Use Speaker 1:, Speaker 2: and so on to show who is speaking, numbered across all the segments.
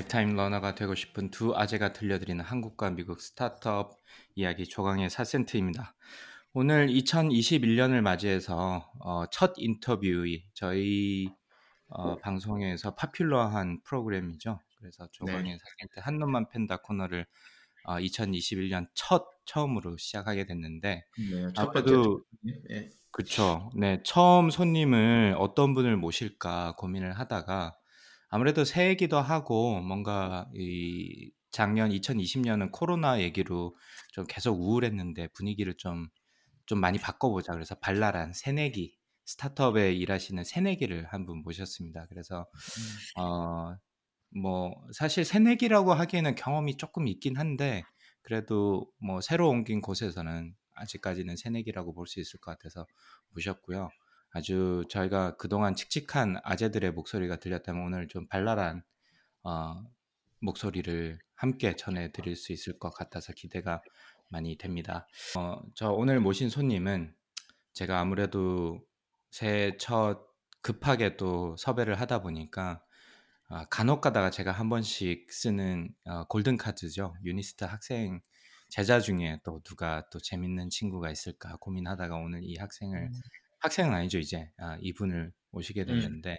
Speaker 1: lifetime learner가 되고 싶은 두 아재가 들려드리는 한국과 미국 스타트업 이야기 조강의 4센트입니다. 오늘 2021년을 맞이해서 어, 첫 인터뷰 저희 어, 방송에서 popular한 프로그램이죠. 그래서 조강의 4센트 한 놈만 팬다 코너를 어, 2021년 첫 처음으로 시작하게 됐는데
Speaker 2: 네,
Speaker 1: 아무래도
Speaker 2: 네.
Speaker 1: 그쵸. 네, 처음 손님을 어떤 분을 모실까 고민을 하다가 아무래도 새해기도 하고 뭔가 이 작년 2020년은 코로나 얘기로 좀 계속 우울했는데 분위기를 좀, 좀 많이 바꿔보자. 그래서 발랄한 새내기 스타트업에 일하시는 새내기를 한 분 모셨습니다. 그래서 어, 뭐 사실 새내기라고 하기에는 경험이 조금 있긴 한데 그래도 뭐 새로 옮긴 곳에서는 아직까지는 새내기라고 볼 수 있을 것 같아서 모셨고요. 아주 저희가 그동안 칙칙한 아재들의 목소리가 들렸다면 오늘 좀 발랄한 어, 목소리를 함께 전해 드릴 수 있을 것 같아서 기대가 많이 됩니다. 어, 저 오늘 모신 손님은 제가 아무래도 새해 첫 급하게 또 섭외를 하다 보니까 아, 간혹 가다가 제가 한 번씩 쓰는 어, golden card죠. 유니스트 학생 제자 중에 또 누가 또 재밌는 친구가 있을까 고민하다가 오늘 이 학생을 학생은 아니죠 이제 아, 이분을 모시게
Speaker 2: 음.
Speaker 1: 됐는데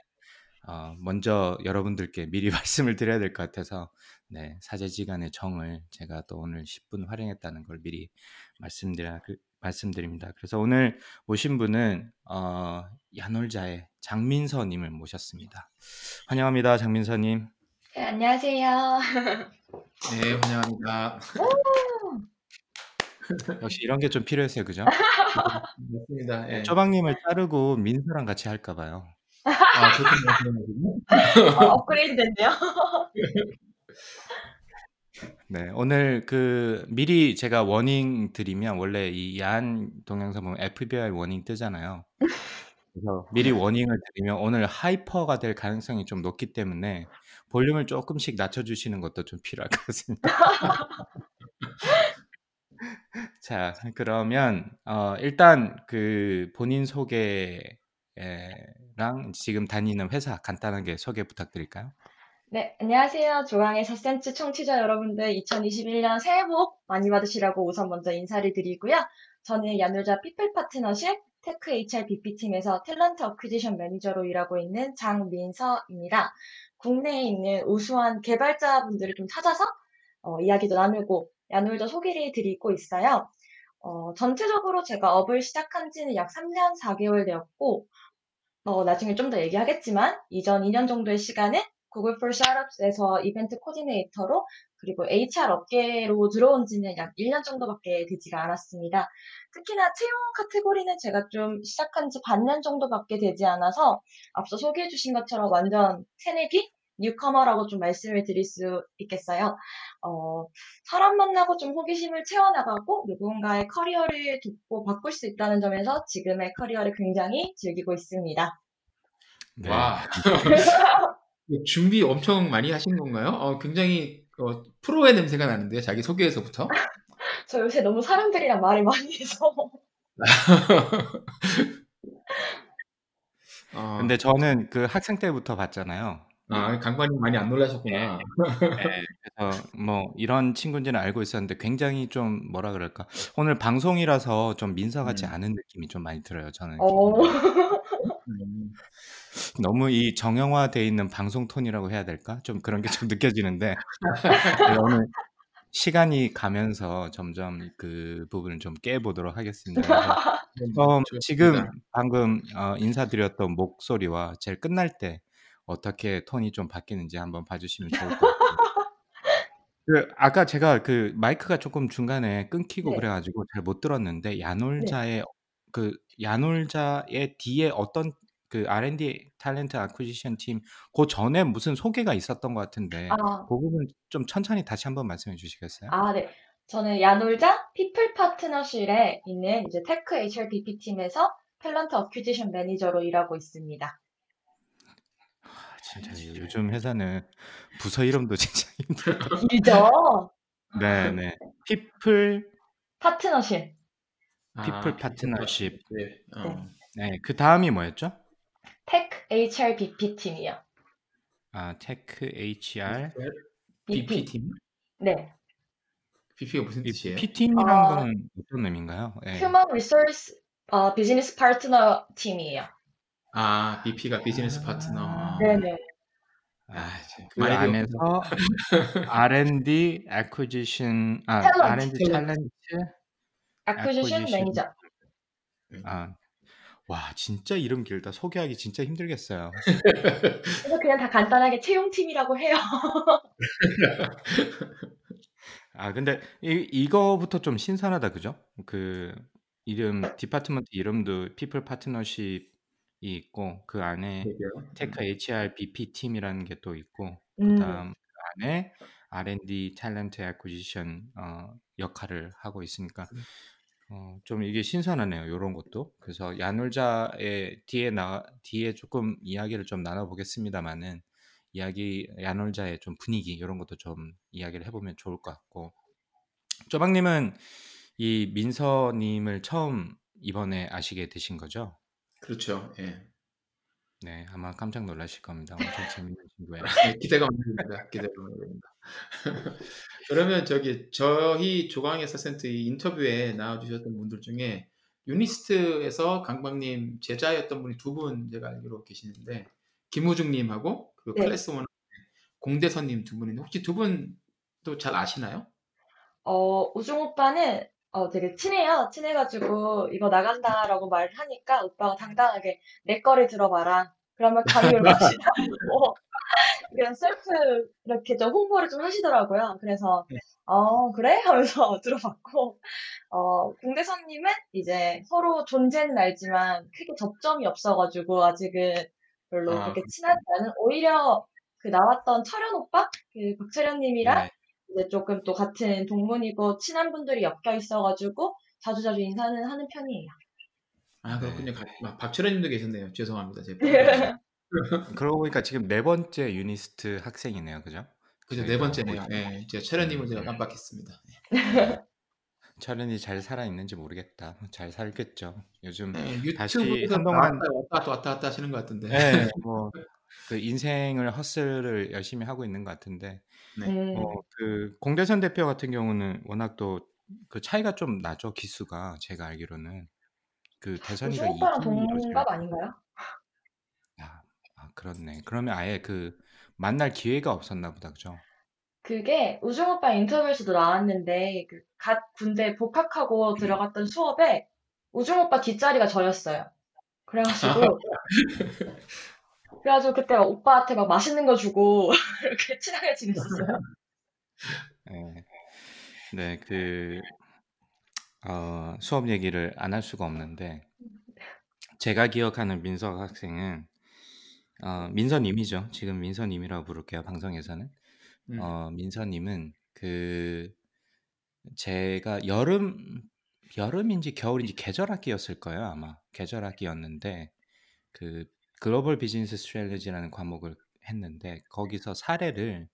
Speaker 1: 어, 먼저 여러분들께 미리 말씀을 드려야 될 것 같아서 네, 사제지간의 정을 제가 또 오늘 10분 활용했다는 걸 미리 말씀드려 그, 말씀드립니다. 그래서 오늘 모신 분은 어, 야놀자의 장민서님을 모셨습니다. 환영합니다, 장민서님.
Speaker 3: 네, 안녕하세요.
Speaker 2: 네, 환영합니다.
Speaker 1: 역시 이런 게 좀 필요했어요, 그죠?
Speaker 2: 맞습니다. 예.
Speaker 1: 쪼박님을 자르고 민서랑 같이 할까 봐요.
Speaker 2: 아, 말씀하시군요.
Speaker 3: 어, 업그레이드 됐네요.
Speaker 1: 네, 오늘 그 미리 제가 warning 드리면 원래 이 야한 동영상 보면 FBI warning 뜨잖아요. 그래서 미리 warning을 드리면 오늘 hyper가 될 가능성이 좀 높기 때문에 볼륨을 조금씩 낮춰 주시는 것도 좀 필요할 것 같습니다. 자, 그러면 어, 일단 그 본인 소개랑 지금 다니는 회사 간단하게 소개 부탁드릴까요?
Speaker 3: 네, 안녕하세요. 조강의 4센트 청취자 여러분들 2021년 새해 복 많이 받으시라고 우선 먼저 인사를 드리고요. 저는 야놀자 People Partnership tech HR BP팀에서 talent acquisition manager로 일하고 있는 장민서입니다. 국내에 있는 우수한 개발자분들을 좀 찾아서 어, 이야기도 나누고 야놀자 소개를 드리고 있어요. 어, 전체적으로 제가 업을 시작한 지는 약 3년 4개월 되었고, 어, 나중에 좀 더 얘기하겠지만, 이전 2년 정도의 시간은 구글 for Startups에서 이벤트 코디네이터로, 그리고 HR 업계로 들어온 지는 약 1년 정도밖에 되지가 않았습니다. 특히나 채용 카테고리는 제가 좀 시작한 지 반년 정도밖에 되지 않아서, 앞서 소개해 주신 것처럼 완전 새내기? 뉴커머라고 좀 말씀을 드릴 수 있겠어요. 어, 사람 만나고 좀 호기심을 채워나가고 누군가의 커리어를 돕고 바꿀 수 있다는 점에서 지금의 커리어를 굉장히 즐기고 있습니다.
Speaker 1: 네.
Speaker 2: 와. 준비 엄청 많이 하신 건가요? 어, 굉장히 어, 프로의 냄새가 나는데요. 자기 소개에서부터.
Speaker 3: 저 요새 너무 사람들이랑 말을 많이 해서
Speaker 2: 어,
Speaker 1: 근데 저는 그 학생 때부터 봤잖아요.
Speaker 2: 아, 강관님 많이 안 놀라셨구나.
Speaker 1: 네, 그래서 뭐 이런 친구인지는 알고 있었는데 굉장히 좀 뭐라 그럴까 오늘 방송이라서 좀 민서 같지
Speaker 2: 음.
Speaker 1: 않은 느낌이 좀 많이 들어요. 저는
Speaker 3: 어.
Speaker 2: 음,
Speaker 1: 너무 이 정형화돼 있는 방송 톤이라고 해야 될까? 좀 그런 게 좀 느껴지는데 네, 오늘 시간이 가면서 점점 그 부분을 좀 깨보도록 하겠습니다. 그래서 어, 지금
Speaker 2: 좋습니다.
Speaker 1: 방금 어, 인사드렸던 목소리와 제일 끝날 때 어떻게 톤이 좀 바뀌는지 한번 봐주시면 좋을 것 같아요. 그 아까 제가 그 마이크가 조금 중간에 끊기고
Speaker 3: 네.
Speaker 1: 그래가지고 잘 못 들었는데 야놀자의 그 야놀자의 뒤에 어떤 그 R&D 탤런트 아쿠지션 팀 그 전에 무슨 소개가 있었던 것 같은데
Speaker 3: 아,
Speaker 1: 그 부분 좀 천천히 다시 한번 말씀해 주시겠어요?
Speaker 3: 아, 네. 저는 야놀자 People Partnership에 있는 이제 tech HRBP 팀에서 talent acquisition manager로 일하고 있습니다.
Speaker 1: 아, 진짜 요즘 회사는 부서 이름도 진짜 힘들어.
Speaker 3: 길죠?
Speaker 1: 네, 네. People Partnership. People Partnership.
Speaker 2: 네. 어.
Speaker 1: 네, 그 다음이 뭐였죠?
Speaker 3: tech HRBP 팀이요.
Speaker 1: 아, tech HR
Speaker 2: BP 팀?
Speaker 3: 네.
Speaker 2: BP가 무슨 뜻이에요?
Speaker 1: P팀이란
Speaker 3: 아,
Speaker 1: 거는 어떤 의미인가요? 네.
Speaker 3: human resource 어, business partner 팀이에요.
Speaker 2: 아, BP가 business partner.
Speaker 3: 네네.
Speaker 2: 아, 참,
Speaker 1: 그
Speaker 2: 많이
Speaker 1: 안에서 R&D, acquisition, 아,
Speaker 3: talent.
Speaker 1: R&D
Speaker 3: talent,
Speaker 1: acquisition.
Speaker 3: manager.
Speaker 1: 아, 와, 진짜 이름 길다. 소개하기 진짜 힘들겠어요.
Speaker 3: 그래서 그냥 다 간단하게 채용팀이라고 해요.
Speaker 1: 아, 근데 이, 이거부터 좀 신선하다, 그죠? 그 이름, department 이름도 People Partnership 이 있고 그 안에
Speaker 2: 그러게요.
Speaker 1: tech HR BP 팀이라는 게 또 있고
Speaker 3: 음,
Speaker 1: 그다음 그 안에 R&D 탤런트 애쿠지션 어, 역할을 하고 있으니까 어, 좀 이게 신선하네요. 이런 것도. 그래서 야놀자의 뒤에 나 뒤에 조금 이야기를 좀 나눠 보겠습니다만은 이야기 야놀자의 좀 분위기 이런 것도 좀 이야기를 해보면 좋을 것 같고 쪼박님은 이 민서님을 처음 이번에 아시게 되신 거죠?
Speaker 2: 그렇죠. 예.
Speaker 1: 네, 아마 깜짝 놀라실 겁니다. 엄청 재밌는 친구예요.
Speaker 2: 네, 기대가 많이 됩니다. 기대가 많이 됩니다. 그러면 저기 저희 조광의 서센트 이 인터뷰에 나와주셨던 분들 중에 유니스트에서 강박님 제자였던 분이 두 분 제가 알기로 계시는데 김우중님하고 그
Speaker 3: 네.
Speaker 2: 클래스 원 공대선님 두 분인데 혹시 두 분도 잘 아시나요?
Speaker 3: 어, 우중 오빠는 어, 되게 친해요. 친해가지고 이거 나간다라고 말을 하니까 오빠가 당당하게 내 거를 들어봐라. 그러면 감이 올라오시라고 그냥 셀프 이렇게 좀 홍보를 좀 하시더라고요. 그래서
Speaker 2: 네.
Speaker 3: 어 그래 하면서 들어봤고 어 공대선님은 이제 서로 존재는 알지만 크게 접점이 없어가지고 아직은 별로
Speaker 2: 아,
Speaker 3: 그렇게 친하지 않은 오히려 그 나왔던 철현 오빠 그 박철현 님이랑
Speaker 1: 네.
Speaker 3: 이제 조금 또 같은 동문이고 친한 분들이 엮여 있어가지고 자주자주 인사는 하는 편이에요.
Speaker 2: 아
Speaker 1: 네.
Speaker 2: 그렇군요. 가- 아, 박철현님도 계셨네요. 죄송합니다. 제가
Speaker 1: 그러고 보니까 지금 네 번째 유니스트 학생이네요, 그죠?
Speaker 2: 그죠 네 번째네요.
Speaker 1: 보고
Speaker 2: 예, 제가 철현님은 제가
Speaker 1: 음.
Speaker 2: 깜빡했습니다.
Speaker 1: 철현이 잘 살아 있는지 모르겠다. 잘 살겠죠. 요즘
Speaker 2: 예,
Speaker 1: 다시
Speaker 2: 유튜브에서
Speaker 1: 한동안
Speaker 2: 왔다 갔다 왔다 갔다 하시는 것 같은데.
Speaker 1: 네, 뭐 그 인생을 hustle을 열심히 하고 있는 것 같은데
Speaker 2: 네.
Speaker 3: 음,
Speaker 1: 뭐그 공대선 대표 같은 경우는 워낙 또 그 차이가 좀 나죠 기수가 제가 알기로는 그 대선이가
Speaker 3: 우중 오빠랑
Speaker 1: 2등이라고
Speaker 3: 동갑 아닌가요?
Speaker 1: 야, 아 그렇네. 그러면 아예 그 만날 기회가 없었나 보다, 그죠?
Speaker 3: 그게 우중 오빠 인터뷰에서도 나왔는데 그 갓 군대 복학하고 들어갔던 수업에 우중 오빠 뒷자리가 저였어요. 그래가지고 그래가지고 그때 오빠한테 막 맛있는 거 주고 이렇게 친하게 지냈었어요.
Speaker 1: 네, 네, 그 어, 수업 얘기를 안 할 수가 없는데 제가 기억하는 민서 학생은 어, 민서님이죠. 지금 민서님이라고 부를게요. 방송에서는
Speaker 2: 음.
Speaker 1: 어, 민서님은 그 제가 여름 여름인지 겨울인지 계절학기였을 거예요 아마 계절학기였는데 그 글로벌 비즈니스 스트레티지라는 과목을 했는데 거기서 사례를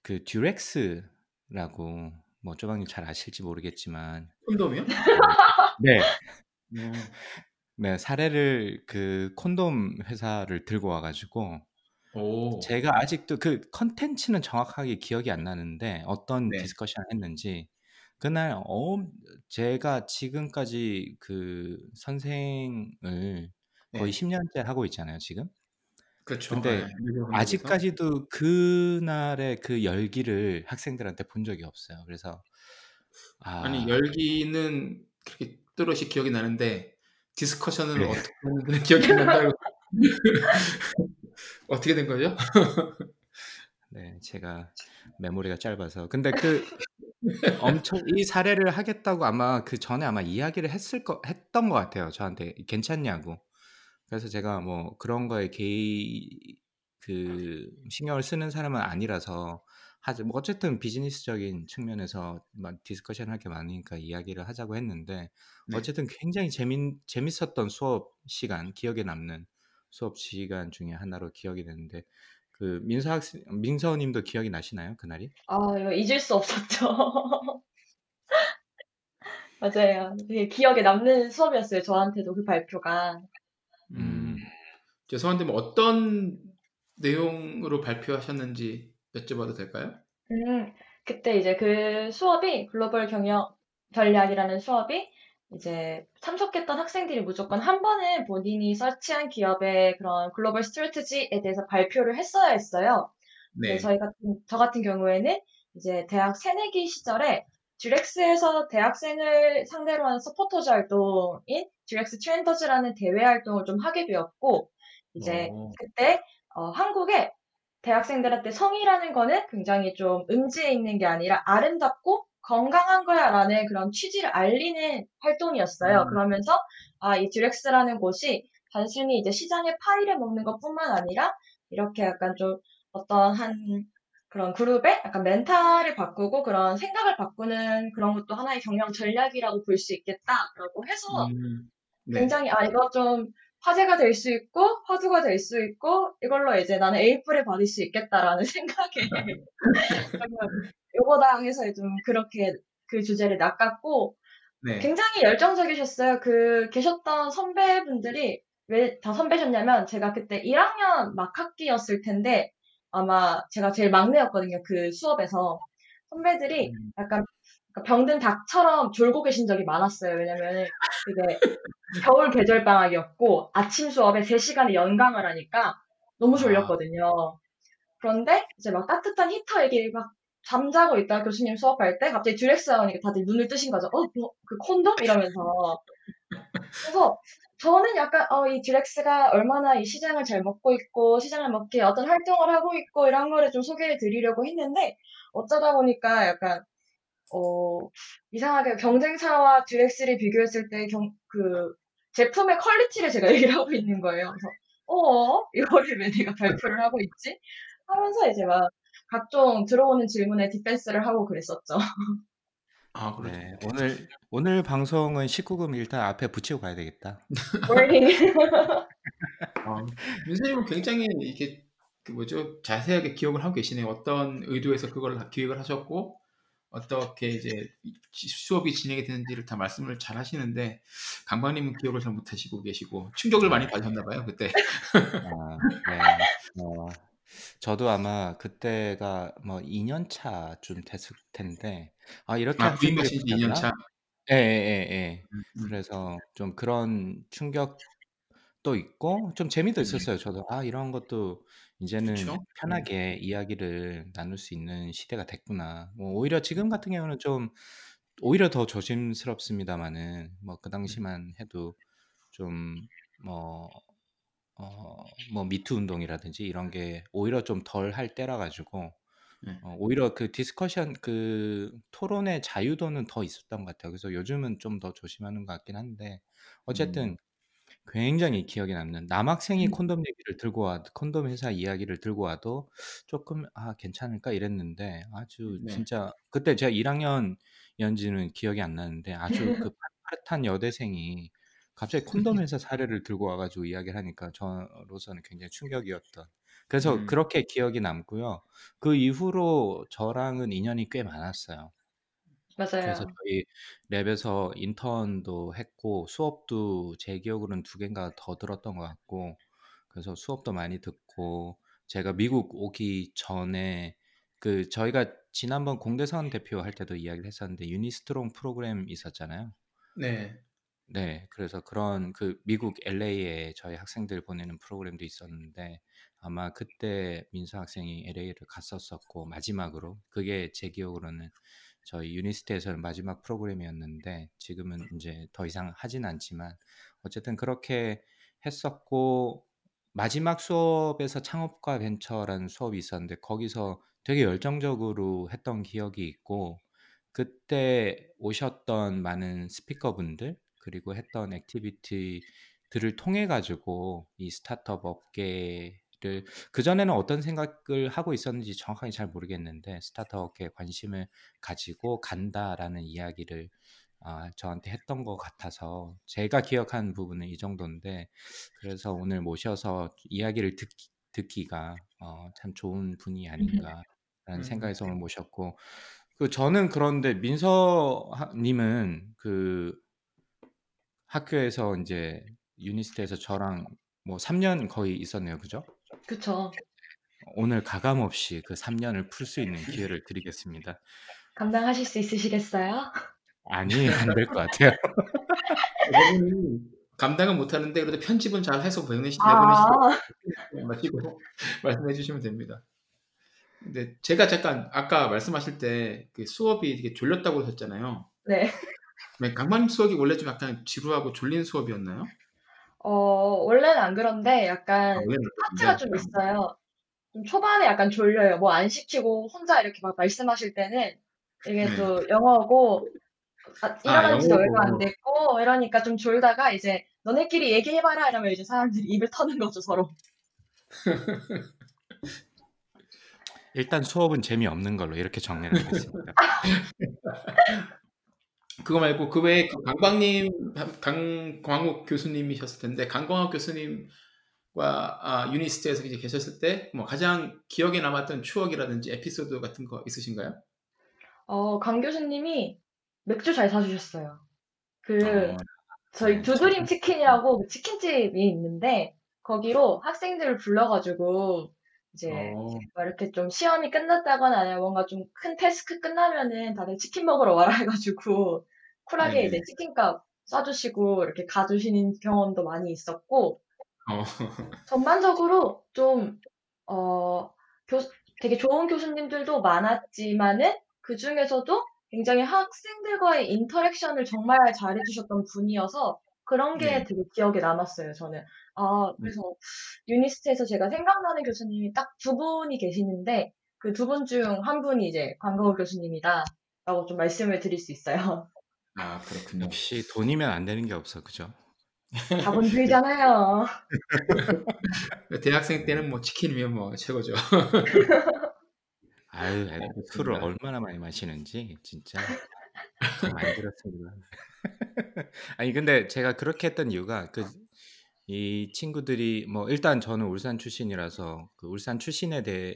Speaker 1: 그 듀렉스라고 뭐 쪼박님 잘 아실지 모르겠지만
Speaker 2: 콘돔이요?
Speaker 1: 네,
Speaker 2: 음.
Speaker 1: 네 사례를 그 콘돔 회사를 들고 와 가지고
Speaker 2: 오.
Speaker 1: 제가 아직도 그 컨텐츠는 정확하게 기억이 안 나는데 어떤
Speaker 2: 네.
Speaker 1: discussion을 했는지 그날 어 제가 지금까지 그 선생을 거의
Speaker 2: 네.
Speaker 1: 10년째 하고 있잖아요, 지금.
Speaker 2: 그렇죠.
Speaker 1: 근데
Speaker 2: 한국에서.
Speaker 1: 아직까지도 그날의 그 열기를 학생들한테 본 적이 없어요. 그래서
Speaker 2: 아니
Speaker 1: 아,
Speaker 2: 열기는 그렇게 또렷이 기억이 나는데 discussion을
Speaker 1: 네.
Speaker 2: 어떻게 했는지는 기억이 안 난다고. 어떻게 된 거죠?
Speaker 1: 네, 제가 메모리가 짧아서. 근데 그 엄청 이 사례를 하겠다고 아마 그 전에 아마 이야기를 했을 거 했던 것 같아요. 저한테 괜찮냐고. 그래서 제가 뭐 그런 거에 개의 그 신경을 쓰는 사람은 아니라서 하죠. 뭐 어쨌든 비즈니스적인 측면에서 막 discussion 할 게 많으니까 이야기를 하자고 했는데
Speaker 2: 네.
Speaker 1: 어쨌든 굉장히 재밌 재밌었던 수업 시간, 기억에 남는 수업 시간 중에 하나로 기억이 되는데 그 민서 학생 민서 님도 기억이 나시나요? 그날이?
Speaker 3: 아, 이거 잊을 수 없었죠. 맞아요. 되게 기억에 남는 수업이었어요. 저한테도 그 발표가.
Speaker 2: 죄송한데 뭐 어떤 내용으로 발표하셨는지 여쭤봐도 될까요?
Speaker 3: 음, 그때 이제 그 수업이 글로벌 경영 전략이라는 수업이 이제 참석했던 학생들이 무조건 한 번은 본인이 설치한 기업의 그런 글로벌 스트래티지에 대해서 발표를 했어야 했어요.
Speaker 2: 네.
Speaker 3: 저희 같은, 저 같은 경우에는 이제 대학 새내기 시절에 듀렉스에서 대학생을 상대로 하는 서포터즈 활동인 듀렉스 트렌더즈라는 대외 활동을 좀 하게 되었고, 이제
Speaker 2: 오.
Speaker 3: 그때 어, 한국에 대학생들한테 성이라는 거는 굉장히 좀 음지에 있는 게 아니라 아름답고 건강한 거야 라는 그런 취지를 알리는 활동이었어요.
Speaker 2: 음.
Speaker 3: 그러면서 아, 이 듀렉스라는 곳이 단순히 이제 시장의 파이를 먹는 것 뿐만 아니라 이렇게 약간 좀 어떤 한 그런 그룹의 약간 멘탈을 바꾸고 그런 생각을 바꾸는 그런 것도 하나의 경영 전략이라고 볼 수 있겠다라고 해서
Speaker 2: 음. 네.
Speaker 3: 굉장히 아 이거 좀 화제가 될 수 있고 화두가 될 수 있고 이걸로 이제 나는 에이프를 받을 수 있겠다라는 생각에 해서 좀 그렇게 그 주제를 낚았고
Speaker 2: 네.
Speaker 3: 굉장히 열정적이셨어요. 그 계셨던 선배분들이 왜 다 선배셨냐면 제가 그때 1학년 막 학기였을 텐데 아마 제가 제일 막내였거든요. 그 수업에서 선배들이
Speaker 2: 음.
Speaker 3: 약간 병든 닭처럼 졸고 계신 적이 많았어요. 왜냐면 그게 겨울 계절 방학이었고 아침 수업에 3시간을 연강을 하니까 너무
Speaker 2: 아.
Speaker 3: 졸렸거든요. 그런데 이제 막 따뜻한 히터 얘기 막 잠자고 있다 교수님 수업할 때 갑자기 듀렉스 하니까 다들 눈을 뜨신 거죠. 어, 뭐, 그 콘돔? 이러면서. 그래서 저는 약간 어, 이 듀렉스가 얼마나 이 시장을 잘 먹고 있고 시장을 먹기에 어떤 활동을 하고 있고 이런 거를 좀 소개해 드리려고 했는데 어쩌다 보니까 약간 어, 이상하게 경쟁사와 듀렉스를 비교했을 때 경, 그 제품의 quality를 제가 얘기를 하고 있는 거예요. 그래서 어 이거를 왜 내가 발표를 하고 있지? 하면서 이제 막 각종 들어오는 질문에 디펜스를 하고 그랬었죠.
Speaker 2: 아, 그렇죠.
Speaker 1: 네. 오늘 오늘 방송은 19금 일단 앞에 붙이고 가야 되겠다.
Speaker 3: 워닝.
Speaker 2: 아, 민서님은 굉장히 이게 그 뭐죠 자세하게 기억을 하고 계시네요. 어떤 의도에서 그걸 기획을 하셨고 어떻게 이제 수업이 진행이 되는지를 다 말씀을 잘 하시는데 강박님은 기억을 잘 못하시고 계시고 충격을 많이 받으셨나 봐요 그때.
Speaker 1: 아, 네. 어, 저도 아마 그때가 뭐 2년 차쯤 됐을 텐데 아 이렇게
Speaker 2: 아
Speaker 1: 학생들이
Speaker 2: 부임하신 지 2년
Speaker 1: 바뀌었나?
Speaker 2: 차.
Speaker 1: 예, 예, 예, 예.
Speaker 2: 음, 음.
Speaker 1: 그래서 좀 그런 충격 도 있고 좀 재미도
Speaker 2: 네.
Speaker 1: 있었어요. 저도 아 이런 것도 이제는
Speaker 2: 그쵸? 네.
Speaker 1: 편하게 이야기를 나눌 수 있는 시대가 됐구나. 뭐 오히려 지금 같은 경우는 좀 오히려 더 조심스럽습니다만은 뭐그
Speaker 2: 네.
Speaker 1: 당시만 해도 좀 뭐 어, 뭐 미투 운동이라든지 이런 게 오히려 좀 덜 할 때라 가지고
Speaker 2: 네.
Speaker 1: 어, 오히려 그 discussion 그 토론의 자유도는 더 있었던 것 같아요. 그래서 요즘은 좀 더 조심하는 것 같긴 한데 어쨌든
Speaker 2: 음.
Speaker 1: 굉장히 기억에 남는 남학생이
Speaker 2: 음.
Speaker 1: 콘돔 얘기를 들고 와 콘돔 회사 이야기를 들고 와도 조금 아 괜찮을까 이랬는데 아주
Speaker 2: 네.
Speaker 1: 진짜 그때 제가 1 학년이었는지는 기억이 안 나는데 아주 그 파릇한 여대생이 갑자기 콘돔 회사 사례를 들고 와 가지고 이야기를 하니까 저로서는 굉장히 충격이었던. 그래서
Speaker 2: 음.
Speaker 1: 그렇게 기억이 남고요. 그 이후로 저랑은 인연이 꽤 많았어요. 그래서
Speaker 3: 맞아요.
Speaker 1: 저희 lab에서 인턴도 했고 수업도 제 기억으로는 두 개인가 더 들었던 것 같고 그래서 수업도 많이 듣고 제가 미국 오기 전에 그 저희가 지난번 공대사원 대표 할 때도 이야기를 했었는데 유니스트롱 프로그램 있었잖아요.
Speaker 2: 네.
Speaker 1: 네, 그래서 그런 그 미국 LA에 저희 학생들 보내는 프로그램도 있었는데 아마 그때 민서 학생이 LA를 갔었었고 마지막으로 그게 제 기억으로는 저희 유니스트에서는 마지막 프로그램이었는데 지금은 이제 더 이상 하진 않지만 어쨌든 그렇게 했었고 마지막 수업에서 창업과 벤처라는 수업이 있었는데 거기서 되게 열정적으로 했던 기억이 있고 그때 오셨던 많은 스피커분들 그리고 했던 activity들이 들을 통해 가지고 이 스타트업 업계 를 그전에는 어떤 생각을 하고 있었는지 정확하게 잘 모르겠는데 스타트업 업계에 관심을 가지고 간다라는 이야기를 아, 저한테 했던 것 같아서 제가 기억한 부분은 이 정도인데 그래서 오늘 모셔서 이야기를 듣기, 듣기가 어, 참 좋은 분이 아닌가라는
Speaker 2: 음.
Speaker 1: 생각에서 오늘 모셨고 그 저는 그런데 민서님은 그 학교에서 이제 유니스트에서 저랑 뭐 3년 거의 있었네요, 그죠?
Speaker 3: 그쵸.
Speaker 1: 오늘 가감 없이 그 3 년을 풀 수 있는 기회를 드리겠습니다.
Speaker 3: 감당하실 수 있으시겠어요?
Speaker 1: 아니, 안 될 것 같아요.
Speaker 2: 감당은 못 하는데 그래도 편집은 잘 해서 보내시,
Speaker 3: 아,
Speaker 2: 내보내시고 마시고 말씀해 주시면 됩니다. 근데 제가 잠깐 아까 말씀하실 때 그 수업이 되게 졸렸다고 하셨잖아요.
Speaker 3: 네.
Speaker 2: 네, 강만님 수업이 원래 좀 약간 지루하고 졸린 수업이었나요?
Speaker 3: 어, 원래는 안 그런데
Speaker 2: 아,
Speaker 3: 약간
Speaker 2: 원래는
Speaker 3: 파트가 좀 있어요. 좀 초반에 약간 졸려요. 뭐 안 시키고 혼자 이렇게 막 말씀하실 때는 이게
Speaker 2: 네.
Speaker 3: 또 영어고 아, 일어난 지도 얼마 안
Speaker 2: 영어고.
Speaker 3: 됐고 이러니까 좀 졸다가 이제 너네끼리 얘기해봐라 이러면 이제 사람들이 입을 터는 거죠 서로.
Speaker 1: 일단 수업은 재미없는 걸로 이렇게 정리를 하겠습니다.
Speaker 2: 그거 말고 그 외에 그 강광님, 강광욱 교수님이셨을 텐데 강광욱 교수님과 아, 유니스트에서 이제 계셨을 때 뭐 가장 기억에 남았던 추억이라든지 에피소드 같은 거 있으신가요?
Speaker 3: 어, 강 교수님이 맥주 잘 사주셨어요. 그
Speaker 1: 어,
Speaker 3: 저희
Speaker 1: 네,
Speaker 3: 두드림 치킨이라고 그 치킨집이 있는데 거기로 학생들을 불러가지고 이제
Speaker 2: 어,
Speaker 3: 막 이렇게 좀 시험이 끝났다거나 아니면 뭔가 좀큰 태스크 끝나면은 다들 치킨 먹으러 와라 해가지고 쿨하게
Speaker 2: 네네.
Speaker 3: 이제 치킨값 싸주시고 이렇게 가주시는 경험도 많이 있었고
Speaker 2: 어,
Speaker 3: 전반적으로 좀, 어, 교, 되게 좋은 교수님들도 많았지만은 그 중에서도 굉장히 학생들과의 인터랙션을 정말 잘해주셨던 분이어서 그런 게
Speaker 2: 네.
Speaker 3: 되게 기억에 남았어요, 저는. 아, 그래서 유니스트에서 제가 생각나는 교수님이 딱 두 분이 계시는데 그 두 분 중 한 분이 이제 광거우 교수님이다. 라고 좀 말씀을 드릴 수 있어요.
Speaker 2: 아 그렇군요.
Speaker 1: 역시 돈이면 안 되는 게 없어, 그죠?
Speaker 3: 자본 들잖아요.
Speaker 2: 대학생 때는 뭐 치킨이면 뭐 최고죠.
Speaker 1: 아유, 애들 술을. 얼마나 많이 마시는지 진짜 참 많이 들었습니다. 아니 근데 제가 그렇게 했던 이유가 그 이 친구들이 뭐 일단 저는 울산 출신이라서 그 울산 출신에 대해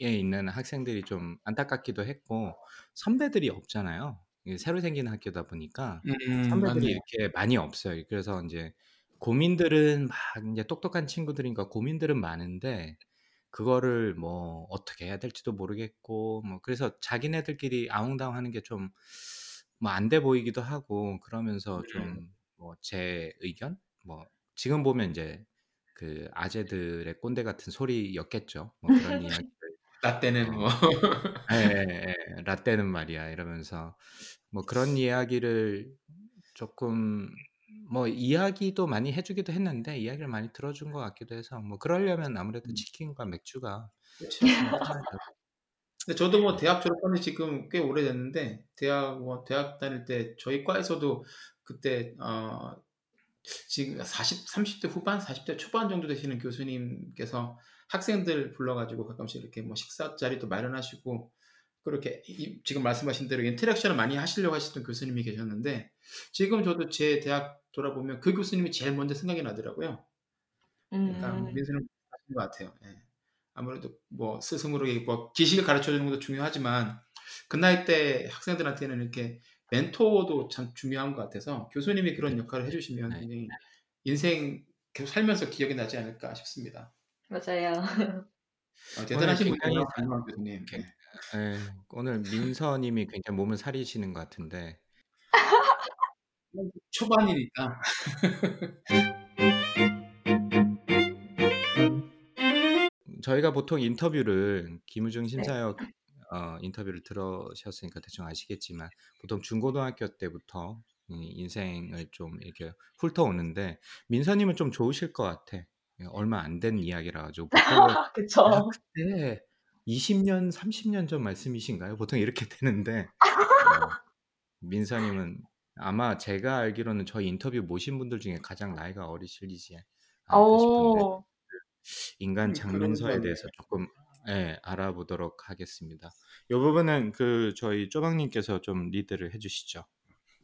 Speaker 1: 있는 학생들이 좀 안타깝기도 했고 선배들이 없잖아요. 새로 생긴 학교다 보니까
Speaker 2: 음,
Speaker 1: 선배들이
Speaker 2: 맞네요.
Speaker 1: 이렇게 많이 없어요. 그래서 이제 고민들은 막 이제 똑똑한 친구들이니까 고민들은 많은데 그거를 뭐 어떻게 해야 될지도 모르겠고 뭐 그래서 자기네들끼리 아웅다웅 하는 게 좀 뭐 안 돼 보이기도 하고 그러면서 좀뭐 제 의견 뭐 지금 보면 이제 그 아재들의 꼰대 같은 소리였겠죠. 뭐 그런 이야기를
Speaker 2: 나 때는
Speaker 1: 어,
Speaker 2: 뭐
Speaker 1: 예, 예, 라떼는 말이야 이러면서 뭐 그런 이야기를 조금 뭐 이야기도 많이 해 주기도 했는데 이야기를 많이 들어 준 것 같기도 해서 뭐 그러려면 아무래도 치킨과 맥주가
Speaker 2: 그렇죠.
Speaker 1: 있으면 하잖아요.
Speaker 2: 근데 저도 뭐 대학 졸업한 지 지금 꽤 오래됐는데 대학 뭐 대학 다닐 때 저희 과에서도 그때 어 지금 40, 30대 후반, 40대 초반 정도 되시는 교수님께서 학생들 불러가지고 가끔씩 이렇게 뭐 식사 자리도 마련하시고 그렇게 이- 지금 말씀하신 대로 인터랙션을 많이 하시려고 하시던 교수님이 계셨는데 지금 저도 제 대학 돌아보면 그 교수님이 제일 먼저 생각이 나더라고요. 그러니까
Speaker 3: 음,
Speaker 2: 민수는 하신 것 같아요. 예. 아무래도 뭐 스승으로 뭐 지식을 가르쳐 주는 것도 중요하지만 그 나이 때 학생들한테는 이렇게 멘토도 참 중요한 것 같아서 교수님이 그런 역할을 해주시면
Speaker 1: 네.
Speaker 2: 굉장히 인생 계속 살면서 기억이 나지 않을까 싶습니다.
Speaker 3: 맞아요.
Speaker 2: 어, 대단하신 분이에요, 강만 교수님.
Speaker 1: 개-
Speaker 2: 네.
Speaker 1: 예, 오늘 민서님이 굉장히 몸을 사리시는 것 같은데
Speaker 2: 초반이니까
Speaker 1: 저희가 보통 인터뷰를 김우중
Speaker 3: 네.
Speaker 1: 심사역 어, 인터뷰를 들으셨으니까 대충 아시겠지만 보통 중고등학교 때부터 이 인생을 좀 이렇게 훑어오는데 민서님은 좀 좋으실 것 같아. 예, 얼마 안 된 이야기라 가지고 야
Speaker 3: 그쵸.
Speaker 1: 그때 20년, 30년 전 말씀이신가요? 보통 이렇게 되는데 어, 민서님은 아마 제가 알기로는 저희 인터뷰 모신 분들 중에 가장 나이가 어리시지 않을까 싶은데
Speaker 3: 어,
Speaker 1: 인간
Speaker 2: 음,
Speaker 1: 장문서에
Speaker 2: 그런
Speaker 1: 대해서 조금 예, 알아보도록 하겠습니다. 이 부분은 그 저희 쪼박님께서 좀 리드를 해주시죠.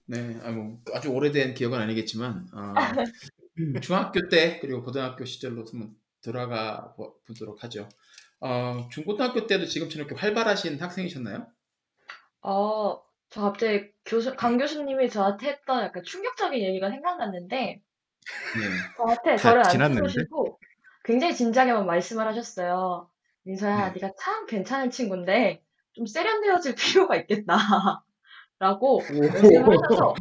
Speaker 2: 네, 아, 뭐 아주 오래된 기억은 아니겠지만 어, 중학교 때 그리고 고등학교 시절로 한번 돌아가 보- 보도록 하죠. 어, 중고등학교 때도 지금처럼 이렇게 활발하신 학생이셨나요?
Speaker 3: 어, 저 갑자기 교수, 강 교수님이 저한테 했던 약간 충격적인 얘기가 생각났는데,
Speaker 2: 네.
Speaker 3: 저한테
Speaker 1: 다
Speaker 3: 저를
Speaker 1: 지났는데?
Speaker 3: 앉혀보시고 굉장히 진지하게만 말씀을 하셨어요. 민서야,
Speaker 2: 네.
Speaker 3: 네가 참 괜찮은 친구인데 좀 세련되어질 필요가 있겠다. 라고 말씀을 하셔서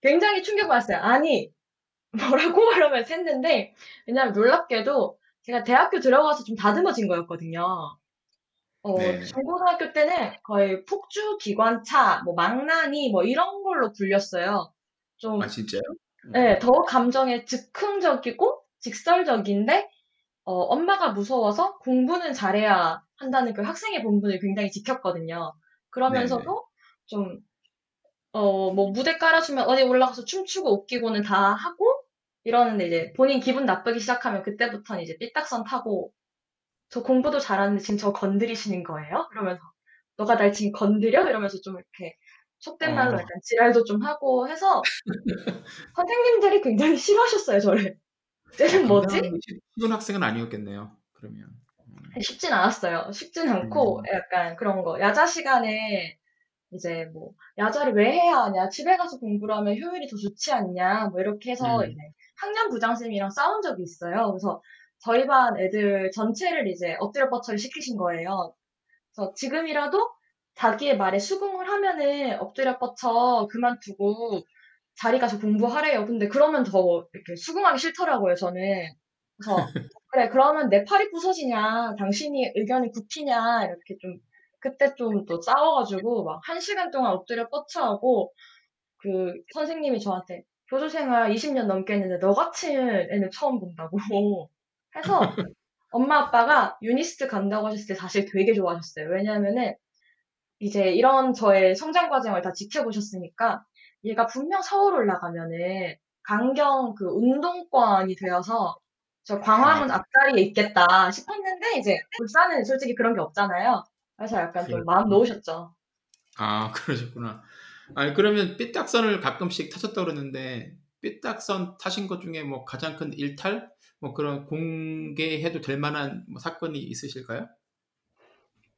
Speaker 3: 굉장히 충격받았어요. 아니, 뭐라고? 이러면서 했는데, 왜냐면 놀랍게도 제가 대학교 들어가서 좀 다듬어진 거였거든요. 어,
Speaker 2: 네.
Speaker 3: 중고등학교 때는 거의 폭주, 기관차, 뭐 망나니, 뭐 이런 걸로 불렸어요. 좀,
Speaker 2: 아 진짜요?
Speaker 3: 네, 더 감정에 즉흥적이고 직설적인데, 어, 엄마가 무서워서 공부는 잘해야 한다는 그 학생의 본분을 굉장히 지켰거든요. 그러면서도 좀, 어, 뭐 무대 깔아주면 어디 올라가서 춤추고 웃기고는 다 하고, 이러는데 이제 본인 기분 나쁘기 시작하면 그때부터는 이제 삐딱선 타고, 저 공부도 잘하는데 지금 저 건드리시는 거예요? 이러면서, 너가 날 지금 건드려? 이러면서 좀 이렇게 속된 말로
Speaker 2: 어.
Speaker 3: 약간 지랄도 좀 하고 해서, 선생님들이 굉장히 싫어하셨어요, 저를. 쟤는 뭐지?
Speaker 2: 굉장히 쉬- 쉬운 학생은 아니었겠네요. 그러면. 음.
Speaker 3: 쉽진 않았어요. 쉽진 않고,
Speaker 2: 음.
Speaker 3: 약간 그런 거. 야자 시간에, 이제 뭐, 야자를 왜 해야 하냐, 집에 가서 공부를 하면 효율이 더 좋지 않냐, 뭐 이렇게 해서
Speaker 2: 음.
Speaker 3: 이제 학년 부장쌤이랑 싸운 적이 있어요. 그래서 저희 반 애들 전체를 이제 엎드려 뻗쳐를 시키신 거예요. 그래서 지금이라도 자기의 말에 수긍을 하면은 엎드려 뻗쳐 그만두고 자리 가서 공부하래요. 근데 그러면 더 이렇게 수긍하기 싫더라고요, 저는. 그래서 그래, 그러면 내 팔이 부서지냐, 당신이 의견이 굽히냐, 이렇게 좀, 그때 좀 또 싸워가지고, 막, 한 시간 동안 엎드려 뻗쳐하고, 그, 선생님이 저한테, 교수생활 20년 넘게 했는데, 너 같은 애는 처음 본다고. 해서, 엄마 아빠가 유니스트 간다고 하셨을 때 사실 되게 좋아하셨어요. 왜냐면은, 이제 이런 저의 성장 과정을 다 지켜보셨으니까, 얘가 분명 서울 올라가면은, 강경 그 운동권이 되어서, 저 광화문
Speaker 2: 아.
Speaker 3: 앞자리에 있겠다 싶었는데 이제 울산은 솔직히 그런 게 없잖아요. 그래서 약간 좀
Speaker 2: 그렇죠.
Speaker 3: 마음 놓으셨죠.
Speaker 2: 아 그러셨구나. 아니 그러면 삐딱선을 가끔씩 타셨다 그러는데 삐딱선 타신 것 중에 뭐 가장 큰 일탈, 뭐 그런 공개해도 될 만한 뭐 사건이 있으실까요?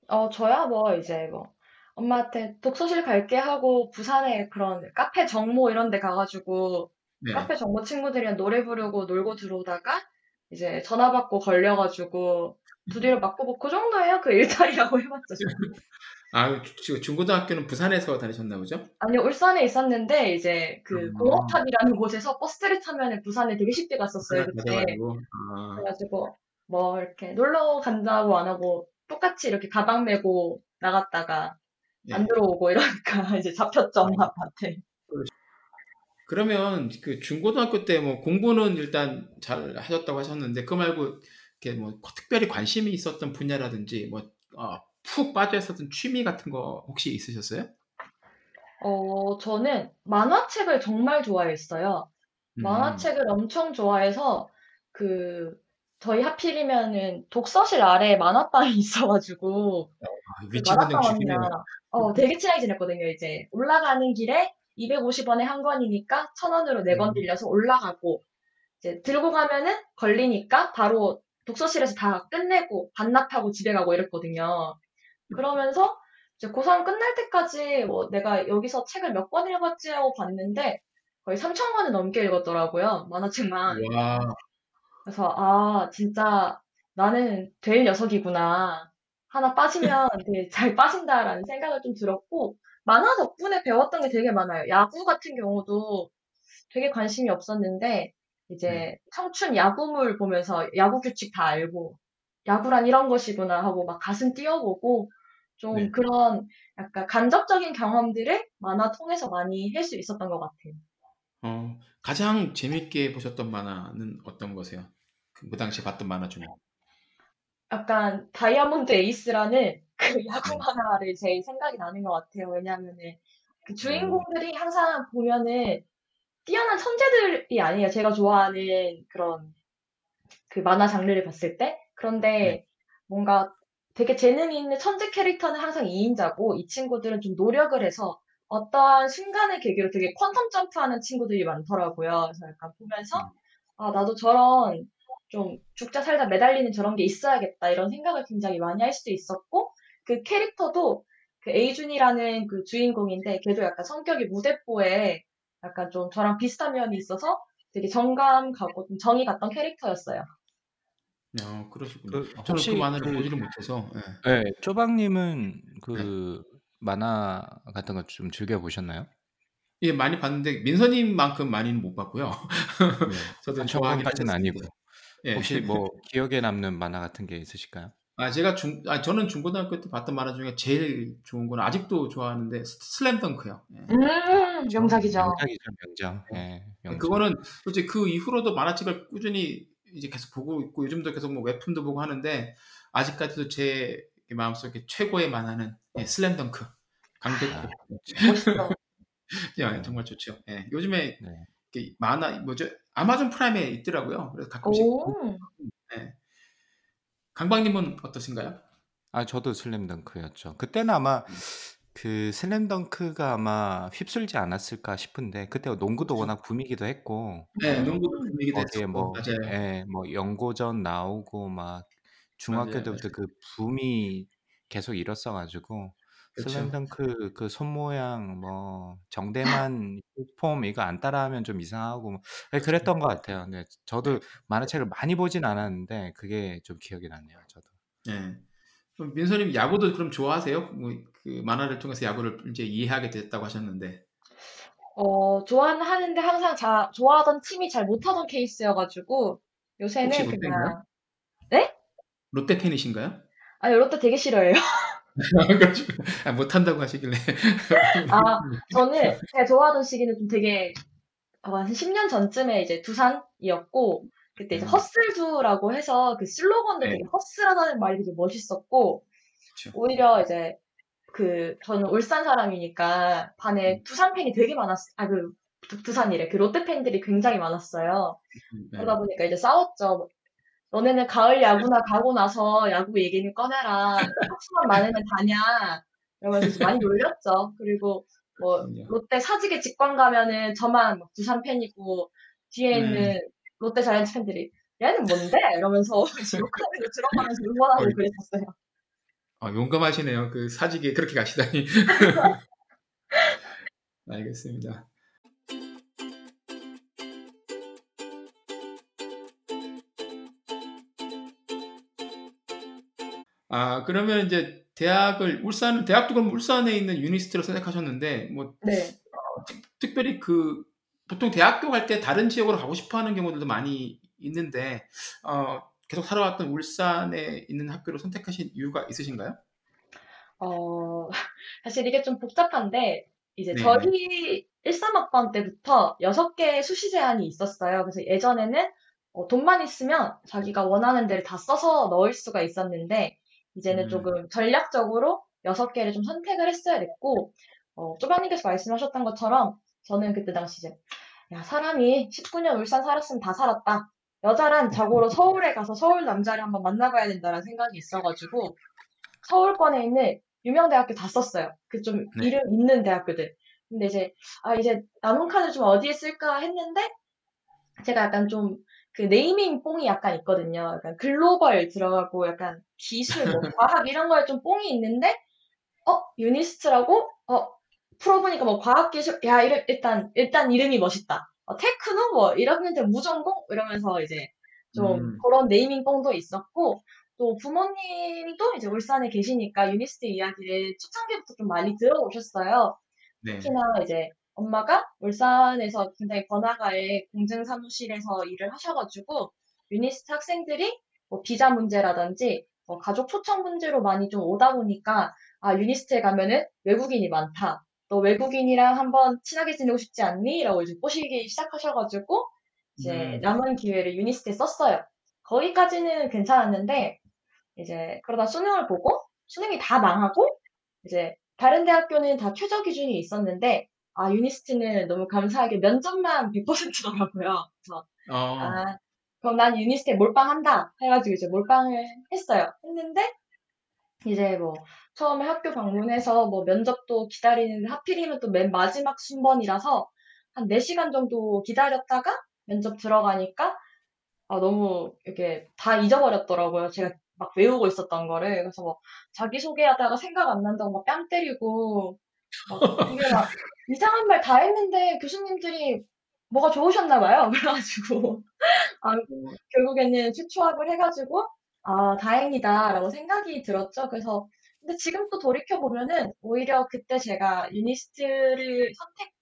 Speaker 3: 어, 저야 뭐 이제 뭐 엄마한테 독서실 갈게 하고 부산에 그런 카페 정모 이런 데 가가지고
Speaker 2: 네.
Speaker 3: 카페 정모 친구들이랑 노래 부르고 놀고 들어오다가 이제 전화 받고 걸려가지고 두드려 맞고 뭐 그 정도예요. 그 일탈이라고. 저는.
Speaker 2: 아 지금 중고등학교는 부산에서 다니셨나 보죠?
Speaker 3: 아니요, 울산에 있었는데 이제 그
Speaker 2: 음.
Speaker 3: 공업탑이라는 곳에서 버스를 타면은 부산에 되게 쉽게 갔었어요 그때.
Speaker 2: 아,
Speaker 3: 그래가지고 뭐 이렇게 놀러 간다고 안 하고 똑같이 이렇게 가방 메고 나갔다가
Speaker 2: 네.
Speaker 3: 안 들어오고 이러니까 이제 잡혔죠 엄마 아빠한테.
Speaker 2: 그러면 그 중고등학교 때 뭐 공부는 일단 잘 하셨다고 하셨는데 그 말고 이렇게 뭐 특별히 관심이 있었던 분야라든지 뭐 어, 푹 빠져 있었던 취미 같은 거 혹시 있으셨어요?
Speaker 3: 어 저는 만화책을 정말 좋아했어요.
Speaker 2: 음.
Speaker 3: 만화책을 엄청 좋아해서 그 저희 하필이면은 독서실 아래에 만화방이 있어가지고
Speaker 2: 아,
Speaker 3: 그
Speaker 2: 위치 선정
Speaker 3: 만화방
Speaker 2: 죽이네요.
Speaker 3: 언니랑 어 되게 친하게 지냈거든요. 이제 올라가는 길에 250원에 한 권이니까 1000원으로 네 권
Speaker 2: 음.
Speaker 3: 빌려서 올라가고 이제 들고 가면은 걸리니까 바로 독서실에서 다 끝내고 반납하고 집에 가고 이랬거든요. 그러면서 이제 고3 끝날 때까지 뭐 내가 여기서 책을 몇 권 읽었지 하고 봤는데 거의 3,000권을 넘게 읽었더라고요. 만화책만.
Speaker 2: 와,
Speaker 3: 그래서 아 진짜 나는 될 녀석이구나. 하나 빠지면 되게 잘 빠진다라는 생각을 좀 들었고 만화 덕분에 배웠던 게 되게 많아요. 야구 같은 경우도 되게 관심이 없었는데 이제
Speaker 2: 네.
Speaker 3: 청춘 야구물 보면서 야구 규칙 다 알고 야구란 이런 것이구나 하고 막 가슴 뛰어보고 좀
Speaker 2: 네.
Speaker 3: 그런 약간 간접적인 경험들을 만화 통해서 많이 할 수 있었던 것 같아요.
Speaker 2: 어, 가장 재밌게 보셨던 만화는 어떤 거세요? 그, 그 당시 봤던 만화 중에.
Speaker 3: 약간 다이아몬드 에이스라는 그 야구
Speaker 2: 네.
Speaker 3: 만화를 제일 생각이 나는 것 같아요. 왜냐하면은 그 주인공들이 항상 보면은 뛰어난 천재들이 아니에요. 제가 좋아하는 그런 그 만화 장르를 봤을 때. 그런데
Speaker 2: 네.
Speaker 3: 뭔가 되게 재능이 있는 천재 캐릭터는 항상 2인자고 이 친구들은 좀 노력을 해서 어떠한 순간의 계기로 되게 퀀텀 점프하는 친구들이 많더라고요. 그래서 약간 보면서 아 나도 저런 좀 죽자 살다 매달리는 저런 게 있어야겠다 이런 생각을 굉장히 많이 할 수도 있었고 그 캐릭터도 그 에이준이라는 그 주인공인데 걔도 약간 성격이 무대뽀에 약간 좀 저랑 비슷한 면이 있어서 되게 정감 가고 좀 정이 갔던 캐릭터였어요.
Speaker 2: 어, 그러시군요.
Speaker 1: 그
Speaker 2: 저는
Speaker 1: 혹시
Speaker 2: 그 만화를
Speaker 1: 그
Speaker 2: 보지를 못해서. 예.
Speaker 1: 네, 쪼박님은
Speaker 2: 네.
Speaker 1: 그 만화 같은 거 좀 즐겨 보셨나요?
Speaker 2: 예, 많이 봤는데 민서님만큼 많이는 못 봤고요.
Speaker 1: 네.
Speaker 2: 저도
Speaker 1: 아,
Speaker 2: 좋아하긴
Speaker 1: 저거까지는 아니고.
Speaker 2: 예.
Speaker 1: 혹시 뭐 기억에 남는 만화 같은 게 있으실까요?
Speaker 2: 아, 제가 중, 아, 저는 중고등학교 때 봤던 만화 중에 제일 좋은 건 아직도 좋아하는데 스- 슬램덩크요. 예.
Speaker 3: 음 명작이죠.
Speaker 1: 명작이죠, 명작. 예, 명작.
Speaker 2: 그거는 솔직히 그 이후로도 만화책을 꾸준히 이제 계속 보고 있고 요즘도 계속 뭐 웹툰도 보고 하는데 아직까지도 제 마음속에 최고의 만화는 예, 슬램덩크 강백호.
Speaker 1: 아,
Speaker 3: 멋있어.
Speaker 2: 야, 정말 좋죠. 예, 요즘에
Speaker 1: 네.
Speaker 2: 이렇게 만화 뭐죠? 아마존 프라임에 있더라고요. 그래서 가끔씩
Speaker 3: 오.
Speaker 2: 예. 강박님은 어떠신가요?
Speaker 1: 아, 저도 슬램덩크였죠. 그때는 아마 그 슬램덩크가 아마 휩쓸지 않았을까 싶은데 그때 농구도 워낙 붐이기도 했고
Speaker 2: 네, 농구도
Speaker 3: 음.
Speaker 1: 거기에
Speaker 2: 했었고
Speaker 1: 뭐,
Speaker 2: 맞아요.
Speaker 1: 예, 뭐 연고전 나오고 막 중학교
Speaker 2: 맞아요,
Speaker 1: 때부터. 그 붐이 계속 일었어가지고 슬램덩크 그 손 모양 뭐 정대만 폼 이거 안 따라하면 좀 이상하고 뭐 예, 그랬던 것 같아요. 근데 저도 만화책을 많이 보진 않았는데 그게 좀 기억이 나네요. 저도.
Speaker 2: 네. 그럼 민서님 야구도 그럼 좋아하세요? 뭐 그 만화를 통해서 야구를 이제 이해하게 됐다고 하셨는데.
Speaker 3: 어, 좋아는 하는데 항상 자, 좋아하던 팀이 잘 못하던 케이스여 가지고
Speaker 2: 혹시
Speaker 3: 요새는
Speaker 2: 롯데인가요?
Speaker 3: 그냥 네?
Speaker 2: 롯데 팬이신가요?
Speaker 3: 아니 롯데 되게 싫어해요.
Speaker 2: 아, 못한다고 하시길래.
Speaker 3: 아 저는 제가 좋아하던 시기는 좀 되게 어, 한 10년 전쯤에 이제 두산이었고 그때 이제
Speaker 2: 음.
Speaker 3: 허슬두라고 해서 그 슬로건도
Speaker 2: 네.
Speaker 3: 되게 허슬하다는 말이 되게 멋있었고
Speaker 2: 그렇죠.
Speaker 3: 오히려 이제 그 저는 울산 사람이니까 반에
Speaker 2: 음.
Speaker 3: 두산 팬이 되게 많았 아 그 두산이래 그 롯데 팬들이 굉장히 많았어요.
Speaker 2: 네.
Speaker 3: 그러다 보니까 이제 싸웠죠. 너네는 가을 야구나 가고 나서 야구 얘기는 꺼내라. 학수만 많으면 다냐. 이러면서 많이 놀렸죠. 그리고 뭐. 롯데 사직에 직관 가면은 저만 막 두산 팬이고 뒤에
Speaker 2: 음.
Speaker 3: 있는 롯데 자이언츠 팬들이 얘는 뭔데? 이러면서 거 들어가면서 응원하고. 그랬었어요.
Speaker 2: 아, 용감하시네요. 그 사직에 그렇게 가시다니. 알겠습니다. 아, 그러면 이제 대학을 울산 대학도 그럼 울산에 있는 유니스트로 선택하셨는데 뭐
Speaker 3: 네.
Speaker 2: 특별히 그 보통 대학교 갈 때 다른 지역으로 가고 싶어 하는 경우들도 많이 있는데 어, 계속 살아왔던 울산에 있는 학교를 선택하신 이유가 있으신가요?
Speaker 3: 어, 사실 이게 좀 복잡한데, 이제
Speaker 2: 네,
Speaker 3: 저희 13학번 때부터 6개의 수시 제한이 있었어요. 그래서 예전에는 어, 돈만 있으면 자기가 원하는 데를 다 써서 넣을 수가 있었는데, 이제는
Speaker 2: 음.
Speaker 3: 조금 전략적으로 6개를 좀 선택을 했어야 됐고, 어, 쪼박님께서 말씀하셨던 것처럼 저는 그때 당시 이제, 야, 사람이 19년 울산 살았으면 다 살았다. 여자란 자고로 서울에 가서 서울 남자를 한번 만나봐야 된다는 생각이 있어가지고, 서울권에 있는 유명 대학교 다 썼어요. 그좀
Speaker 2: 네.
Speaker 3: 이름 있는 대학교들. 근데 이제 아 이제 남은 칸을 좀 어디에 쓸까 했는데 제가 약간 좀 그 네이밍 뽕이 약간 있거든요. 약간 글로벌 들어가고 약간 기술, 뭐 과학 이런 거에 좀 뽕이 있는데 어 유니스트라고 어 풀어보니까 뭐 과학기술 야 이름 일단 일단 이름이 멋있다. 어, 테크노 뭐 이러는데 무전공 이러면서 이제 좀
Speaker 2: 음.
Speaker 3: 그런 네이밍 뽕도 있었고 또 부모님도 이제 울산에 계시니까 유니스트 이야기를 초창기부터 좀 많이 들어오셨어요.
Speaker 2: 네.
Speaker 3: 특히나 이제 엄마가 울산에서 굉장히 번화가의 공증 사무실에서 일을 하셔가지고 유니스트 학생들이 뭐 비자 문제라든지 뭐 가족 초청 문제로 많이 좀 오다 보니까 아 유니스트에 가면은 외국인이 많다. 너 외국인이랑 한번 친하게 지내고 싶지 않니? 라고 이제 꼬시기 시작하셔가지고 이제
Speaker 2: 음.
Speaker 3: 남은 기회를 유니스트에 썼어요. 거기까지는 괜찮았는데 이제 그러다 수능을 보고 수능이 다 망하고 이제 다른 대학교는 다 최저 기준이 있었는데 아 유니스트는 너무 감사하게 면접만 100%더라고요. 그래서
Speaker 2: 어.
Speaker 3: 아 그럼 난 유니스트에 몰빵한다 해가지고 이제 몰빵을 했어요. 했는데 이제 뭐 처음에 학교 방문해서 뭐 면접도 기다리는데 하필이면 또 맨 마지막 순번이라서 한 4시간 정도 기다렸다가 면접 들어가니까 아, 너무 이렇게 다 잊어버렸더라고요. 제가 막 외우고 있었던 거를. 그래서 뭐 자기소개하다가 생각 안 난다고 막 뺨 때리고 막막 이상한 말 다 했는데 교수님들이 뭐가 좋으셨나 봐요. 그래가지고 아, 결국에는 추추합을 해가지고 아, 다행이다라고 생각이 들었죠. 그래서 근데 지금 또 돌이켜 보면은 오히려 그때 제가 유니스트를 선택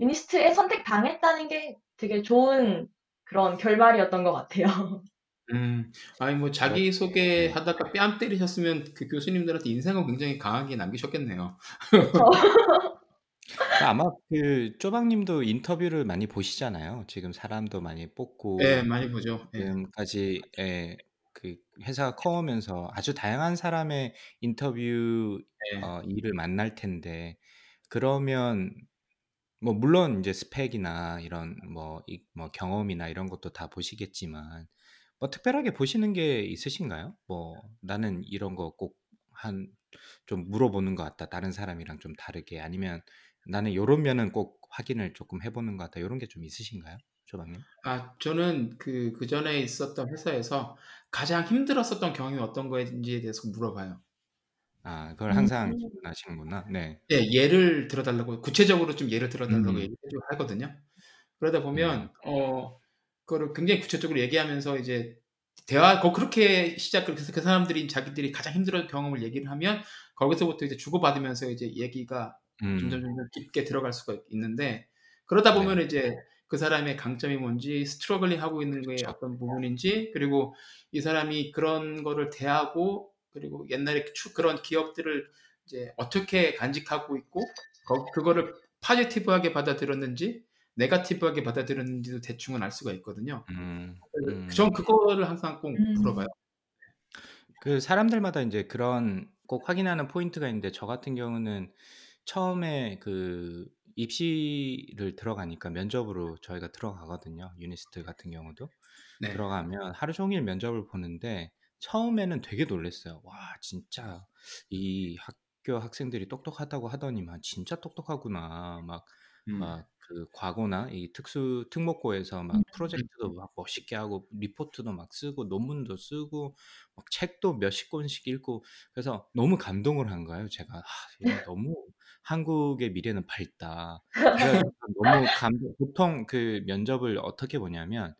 Speaker 3: 유니스트에 선택 당했다는 게 되게 좋은 그런 결말이었던 것 같아요.
Speaker 2: 음, 아니 뭐 자기 소개 하다가 뺨 때리셨으면 그 교수님들한테 인상을 굉장히 강하게 남기셨겠네요.
Speaker 1: 그러니까 아마 그 쪼박님도 인터뷰를 많이 보시잖아요. 지금 사람도 많이 뽑고
Speaker 2: 네, 많이 보죠. 예.
Speaker 1: 지금까지 예, 그 회사가 커오면서 아주 다양한 사람의 인터뷰
Speaker 2: 네.
Speaker 1: 어, 일을 만날 텐데 그러면 뭐 물론 이제 스펙이나 이런 뭐, 이, 뭐 경험이나 이런 것도 다 보시겠지만 뭐 특별하게 보시는 게 있으신가요? 뭐 나는 이런 거 꼭 한 좀 물어보는 것 같다. 다른 사람이랑 좀 다르게 아니면 나는 요런 면은 꼭 확인을 조금 해보는 것 같다. 요런 게 좀 있으신가요? 조방님?
Speaker 2: 아, 저는 그, 그 전에 있었던 회사에서 가장 힘들었었던 경험이 어떤 거인지에 대해서 물어봐요.
Speaker 1: 아, 그걸 항상
Speaker 3: 음.
Speaker 1: 질문하시는구나. 네.
Speaker 2: 예, 예를 들어달라고, 구체적으로 좀 예를 들어달라고
Speaker 1: 음.
Speaker 2: 얘기해주고 하거든요. 그러다 보면, 어, 그 거를 굉장히 구체적으로 얘기하면서 이제 대화, 거 그렇게 시작을, 그래서 그 사람들이 자기들이 가장 힘들었던 경험을 얘기를 하면 거기서부터 이제 주고받으면서 이제 얘기가
Speaker 1: 음.
Speaker 2: 점점 점점 깊게 들어갈 수가 있는데 그러다 보면
Speaker 1: 네.
Speaker 2: 이제 그 사람의 강점이 뭔지 struggling 하고 있는 게
Speaker 1: 그쵸.
Speaker 2: 어떤 부분인지 그리고 이 사람이 그런 거를 대하고 그리고 옛날에 추, 그런 기억들을 이제 어떻게 간직하고 있고 거, 그거를 positive하게 받아들였는지 negative하게 받아들였는지도 대충은 알 수가 있거든요.
Speaker 1: 음. 음.
Speaker 2: 전 그거를 항상 꼭
Speaker 3: 음.
Speaker 2: 물어봐요.
Speaker 1: 그 사람들마다 이제 그런 꼭 확인하는 포인트가 있는데 저 같은 경우는 처음에 그 입시를 들어가니까 면접으로 저희가 들어가거든요. 유니스트 같은 경우도
Speaker 2: 네.
Speaker 1: 들어가면 하루 종일 면접을 보는데 처음에는 되게 놀랐어요. 와 진짜 이 학교 학생들이 똑똑하다고 하더니만 진짜 똑똑하구나. 막
Speaker 2: 음.
Speaker 1: 막 그 과고나 이 특수 특목고에서 막
Speaker 3: 음.
Speaker 1: 프로젝트도 막 멋있게 하고 리포트도 막 쓰고 논문도 쓰고 막 책도 몇십 권씩 읽고 그래서 너무 감동을 한 거예요. 제가 아, 얘 너무 한국의 미래는 밝다. 너무 감동. 보통 그 면접을 어떻게 보냐면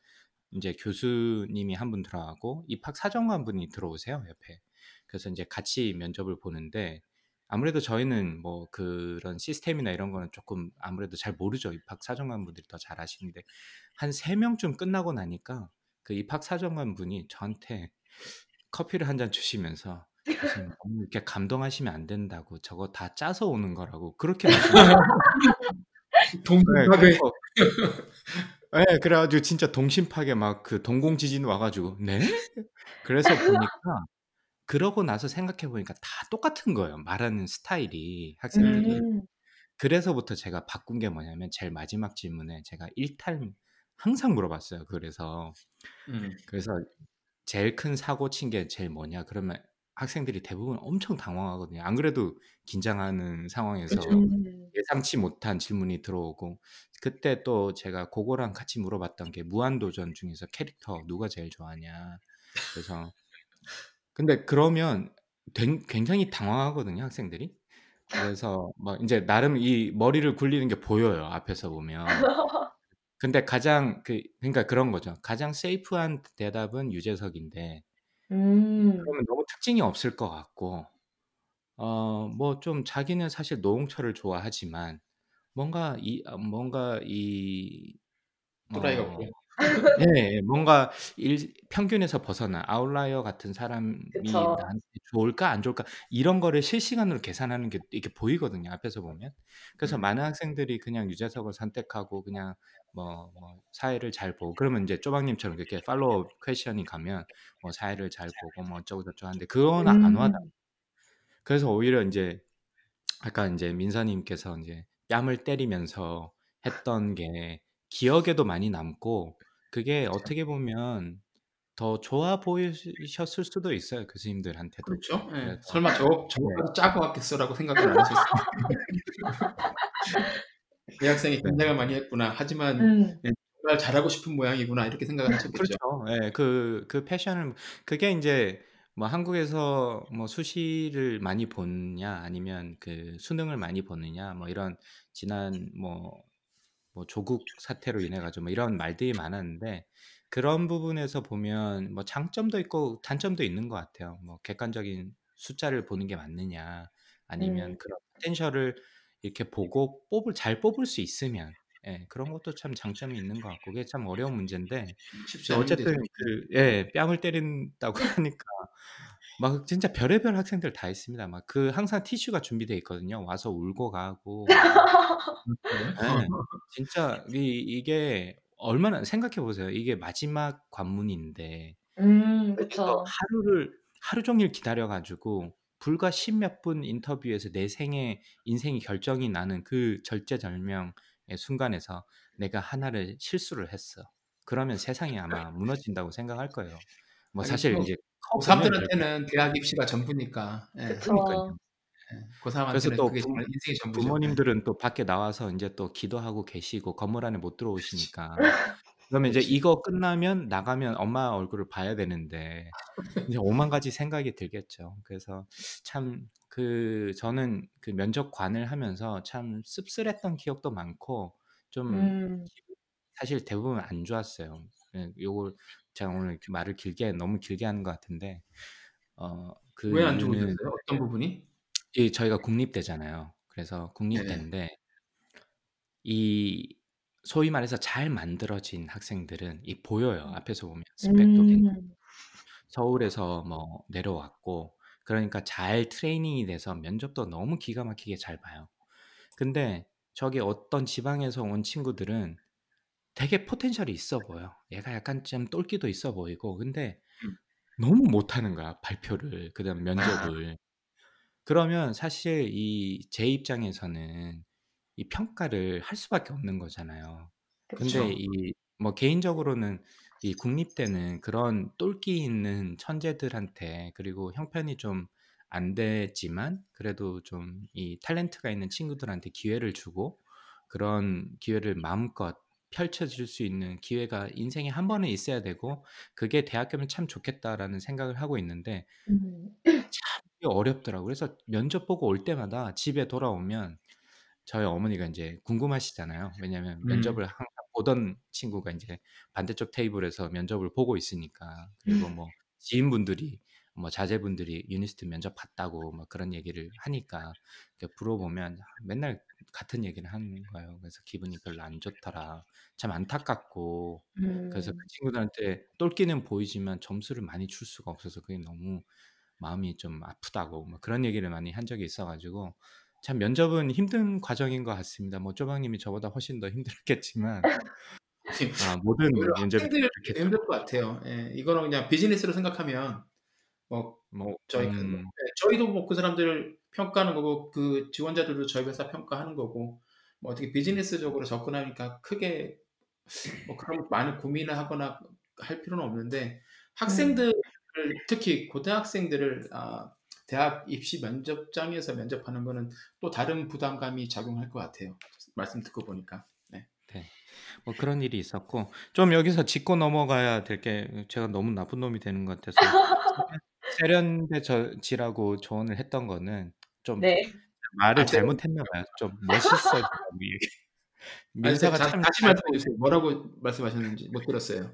Speaker 1: 이제 교수님이 한 분 들어가고 입학 사정관 분이 들어오세요 옆에. 그래서 이제 같이 면접을 보는데 아무래도 저희는 뭐 그런 시스템이나 이런 거는 조금 아무래도 잘 모르죠. 입학 사정관 분들이 더 잘 아시는데 한 세 명쯤 끝나고 나니까 그 입학 사정관 분이 저한테 커피를 한 잔 주시면서 너무 이렇게 감동하시면 안 된다고 저거 다 짜서 오는 거라고 그렇게 말씀하셨어요. 네, 네, 그래가지고 진짜 동심파게 막그 동공 지진 와가지고 네? 그래서 보니까 그러고 나서 생각해 보니까 다 똑같은 거예요. 말하는 스타일이 학생들이.
Speaker 3: 음.
Speaker 1: 그래서부터 제가 바꾼 게 뭐냐면 제일 마지막 질문에 제가 일탈 항상 물어봤어요. 그래서
Speaker 2: 음.
Speaker 1: 그래서 제일 큰 사고 친 게 제일 뭐냐? 그러면 학생들이 대부분 엄청 당황하거든요. 안 그래도 긴장하는 상황에서.
Speaker 3: 음.
Speaker 1: 예상치 못한 질문이 들어오고 그때 또 제가 그거랑 같이 물어봤던 게 무한도전 중에서 캐릭터 누가 제일 좋아하냐. 그래서 근데 그러면 된- 굉장히 당황하거든요, 학생들이. 그래서 뭐 이제 나름 이 머리를 굴리는 게 보여요, 앞에서 보면. 근데 가장 그 그러니까 그런 거죠. 가장 세이프한 대답은 유재석인데
Speaker 3: 음.
Speaker 1: 그러면 너무 특징이 없을 것 같고 어 뭐 좀 자기는 사실 노홍철을 좋아하지만 뭔가 이 아 뭔가 이
Speaker 2: 또라이가
Speaker 1: 어
Speaker 2: 없고.
Speaker 1: 네. 뭔가 일 평균에서 벗어난 아웃라이어 같은 사람이
Speaker 3: 그쵸.
Speaker 1: 나한테 좋을까 안 좋을까 이런 거를 실시간으로 계산하는 게 이렇게 보이거든요, 앞에서 보면. 그래서
Speaker 2: 음.
Speaker 1: 많은 학생들이 그냥 유재석을 선택하고 그냥 뭐 뭐 사회를 잘 보고 그러면 인제 쪼박님처럼 그렇게 팔로우 퀘션이 가면 뭐 사회를 잘 보고 뭐 어쩌고 저쩌고 하는데 그건 안 와닿아요.
Speaker 3: 음.
Speaker 1: 그래서 오히려 인제 아까 인제 민서님께서 인제 뺨을 때리면서 했던 게 기억에도 많이 남고 그게 어떻게 보면 더 좋아 보이셨을 수도 있어요, 교수님들한테도.
Speaker 2: 그렇죠. 예.
Speaker 1: 그래서
Speaker 2: 설마 저
Speaker 1: 네.
Speaker 2: 저것까지 짜고 왔겠어라고 생각은 안 하셨을 이 학생이
Speaker 1: 네.
Speaker 2: 긴장을 많이 했구나. 하지만
Speaker 3: 음.
Speaker 2: 예 정말 잘하고 싶은 모양이구나 이렇게 생각을 하셨겠죠.
Speaker 1: 그렇죠. 예. 그그 패션을 그게 인제 뭐 한국에서 뭐 수시를 많이 보느냐 아니면 그 수능을 많이 보느냐 뭐 이런 지난 뭐 뭐 조국 사태로 인해 가지고 뭐 이런 말들이 많았는데 그런 부분에서 보면 뭐 장점도 있고 단점도 있는 것 같아요. 뭐 객관적인 숫자를 보는 게 맞느냐 아니면
Speaker 3: 음.
Speaker 1: 그런 포텐셜을 이렇게 보고 뽑을 잘 뽑을 수 있으면 예 그런 것도 참 장점이 있는 것 같고 그게 참 어려운 문제인데 어쨌든. 그 예 뺨을 때린다고 하니까 막 진짜 별의별 학생들 다 있습니다. 막 그 항상 티슈가 준비돼 있거든요. 와서 울고 가고 뭐 예. 진짜 이 이게 얼마나 생각해 보세요. 이게 마지막 관문인데
Speaker 3: 음 그쵸.
Speaker 1: 하루를 하루 종일 기다려 가지고 불과 십몇 분 인터뷰에서 내 생애 인생이 결정이 나는 그 절제절명의 순간에서 '내가 하나를 실수를 했어.' 그러면 세상이 아마 무너진다고 생각할 거예요. 뭐 사실 그렇게
Speaker 2: 고3들한테는 대학 입시가 전부니까. 예.
Speaker 1: 그러니깐요.
Speaker 3: 그쵸.
Speaker 2: 예.
Speaker 1: 그래서
Speaker 2: 고3한테는
Speaker 1: 또부
Speaker 2: 전부죠. 예.
Speaker 1: 또 밖에 나와서 인제 또 기도하고 계시고 건물 안에 못 들어오시니까 그러면 이제. 이거 끝나면 나가면 엄마 얼굴을 봐야 되는데 이제 오만 가지 생각이 들겠죠. 그래서 참 그 저는 그 면접관을 하면서 참 씁쓸했던 기억도 많고 좀
Speaker 3: 음.
Speaker 1: 사실 대부분 안 좋았어요. 예 요걸 제가 오늘 말을 길게 너무 길게 하는 것 같은데 어
Speaker 2: 그왜안
Speaker 1: 이유는
Speaker 2: 좋으셨어요? 어떤 부분이?
Speaker 1: 이 저희가 국립대잖아요. 그래서. 국립대인데 이 소위 말해서 잘 만들어진 학생들은 이 보여요. 앞에서 보면 스펙도
Speaker 3: 음.
Speaker 1: 서울에서 뭐 내려왔고 그러니까 잘 트레이닝이 돼서 면접도 너무 기가 막히게 잘 봐요. 근데 저기 어떤 지방에서 온 친구들은 되게 포텐셜이 있어 보여. 얘가 약간 좀 똘끼도 있어 보이고 근데
Speaker 2: 음.
Speaker 1: 너무 못하는 거야 발표를 그다음 면접을. 그러면 사실 이 제 입장에서는 이 평가를 할 수밖에 없는 거잖아요. 근데
Speaker 2: 그쵸.
Speaker 1: 이 뭐 개인적으로는 이 국립대는 그런 똘끼 있는 천재들한테 그리고 형편이 좀 안 되지만 그래도 좀 이 탤런트가 있는 친구들한테 기회를 주고 그런 기회를 마음껏 펼쳐질 수 있는 기회가 인생에 한 번은 있어야 되고 '그게 대학교면 참 좋겠다.'라는 생각을 하고 있는데
Speaker 3: 음.
Speaker 1: 참 이게 어렵더라고요. 그래서 면접 보고 올 때마다 집에 돌아오면 저희 어머니가 인제 궁금하시잖아요. 왜냐하면
Speaker 2: 음.
Speaker 1: 면접을 항상 보던 친구가 인제 반대쪽 테이블에서 면접을 보고 있으니까. 그리고 뭐 지인분들이 뭐 자제분들이 유니스트 면접 봤다고 막 그런 얘기를 하니까 물어보면 맨날 같은 얘기를 하는 거예요. 그래서 기분이 별로 안 좋더라. 참 안타깝고 그래서 그
Speaker 3: 음.
Speaker 1: 친구들한테 똘끼는 보이지만 점수를 많이 줄 수가 없어서 그게 너무 마음이 좀 아프다고 뭐 그런 얘기를 많이 한 적이 있어 가지고 참 면접은 힘든 과정인 것 같습니다. 뭐 쪼박님이 저보다 훨씬 더 힘들었겠지만 아 모든
Speaker 2: 오히려
Speaker 1: 면접이 그렇겠죠.
Speaker 2: 힘들 것 같아요. 예. 이거는 그냥 비즈니스로 생각하면 뭐
Speaker 1: 뭐
Speaker 2: 저희가 뭐
Speaker 1: 음.
Speaker 2: 예 저희도 뭐 그 사람들을 평가하는 거고 그 지원자들도 저희 회사 평가하는 거고 뭐 어떻게 비즈니스적으로 접근하니까 크게 뭐 그런 많은 고민을 하거나 할 필요는 없는데
Speaker 3: 음.
Speaker 2: 학생들을 특히 고등학생들을 아 대학 입시 면접장에서 면접하는 거는 또 다른 부담감이 작용할 것 같아요. 말씀 듣고 보니까. 네.
Speaker 1: 네. 뭐 그런 일이 있었고 좀 여기서 짚고 넘어가야 될 게 제가 너무 나쁜 놈이 되는 것 같아서 세련 세련돼 저 지라고 조언을 했던 거는 좀
Speaker 3: 네.
Speaker 1: 말을
Speaker 2: 아
Speaker 1: 잘못했나 봐요.
Speaker 2: 좀자
Speaker 1: 민서가 자참
Speaker 2: 다시
Speaker 1: 잘
Speaker 2: 말씀해 주세요. 뭐라고 말씀하셨는지 못 들었어요.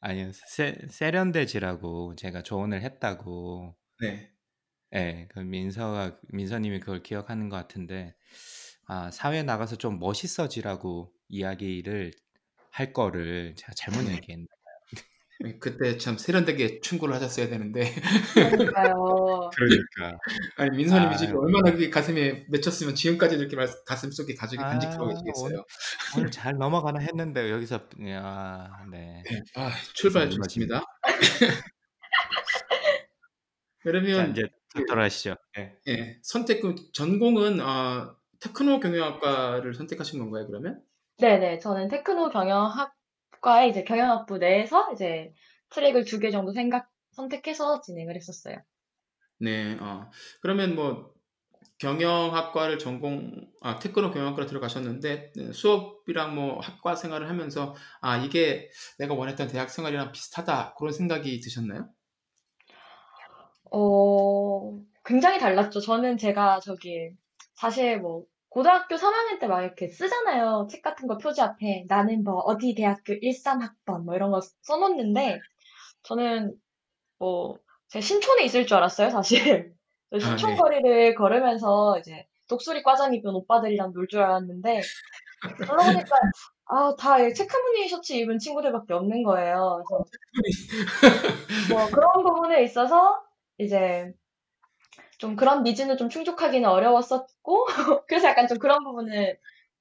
Speaker 1: 아니요. 세 세련되지라고 제가 조언을 했다고.
Speaker 2: 네.
Speaker 1: 예. 그 민서가 민서님이 그걸 기억하는 것 같은데 아 사회에 나가서 좀 멋있어지라고 이야기를 할 거를 제가 잘못
Speaker 2: 네.
Speaker 1: 얘기했나
Speaker 2: 그때 참 세련되게 충고를 하셨어야 되는데.
Speaker 3: 그러니까요.
Speaker 1: 그러니까.
Speaker 2: 아니 민서님이
Speaker 1: 아유.
Speaker 2: 지금 얼마나 그게 가슴에 맺혔으면 지금까지도 이렇게 말 가슴 속에 가지고
Speaker 1: 아
Speaker 2: 간직하고
Speaker 1: 오늘
Speaker 2: 계시겠어요.
Speaker 1: 오늘 잘 넘어가나 했는데 여기서 아 네.
Speaker 2: 네. 아 출발. 좋습니다. 그러면
Speaker 1: 이제
Speaker 2: 그
Speaker 1: 돌아가시죠. 네.
Speaker 2: 예, 선택 그 전공은 어, 테크노 경영학과를 선택하신 건가요, 그러면?
Speaker 3: 네네. 저는 테크노 경영학 과의 이제 경영학부 내에서 이제 트랙을 두 개 정도 생각, 선택해서 진행을 했었어요.
Speaker 2: 네, 어, 그러면 뭐 경영학과를 전공, 아, 테크노 경영학과로 들어가셨는데 네, 수업이랑 뭐 학과 생활을 하면서 아, 이게 내가 원했던 대학 생활이랑 비슷하다 그런 생각이 드셨나요?
Speaker 3: 어, 굉장히 달랐죠. 저는 제가 저기, 사실 뭐, 고등학교 3학년 때 막 이렇게 쓰잖아요. 책 같은 거 표지 앞에. 나는 뭐, 어디 대학교 13학번, 뭐 이런 거 써놓는데, 저는 뭐, 제 신촌에 있을 줄 알았어요, 사실.
Speaker 2: 아,
Speaker 3: 신촌
Speaker 2: 네.
Speaker 3: 거리를 걸으면서 이제, 독수리 과장 입은 오빠들이랑 놀 줄 알았는데, 그러고 보니까, 아, 다 체크무늬 셔츠 입은 친구들밖에 없는 거예요. 그래서 뭐 그런 부분에 있어서 이제 좀 그런 니즈는 좀 충족하기는 어려웠었고, 그래서 약간 좀 그런 부분은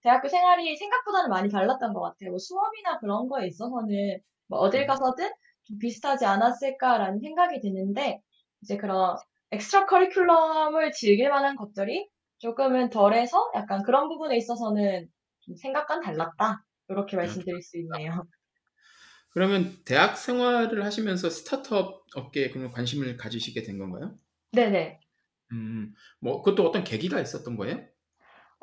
Speaker 3: 대학교 생활이 생각보다는 많이 달랐던 것 같아요. 뭐 수업이나 그런 거에 있어서는 뭐 어딜
Speaker 2: 음.
Speaker 3: 가서든 좀 비슷하지 않았을까라는 생각이 드는데, 이제 그런 엑스트라 커리큘럼을 즐길 만한 것들이 조금은 덜해서 약간 그런 부분에 있어서는 좀 생각과는 달랐다. 이렇게 말씀드릴 수 있네요.
Speaker 2: 그러면 대학 생활을 하시면서 스타트업 업계에 그러면 관심을 가지시게 된 건가요?
Speaker 3: 네네.
Speaker 2: 음, 뭐 그것도 어떤 계기가 있었던 거예요?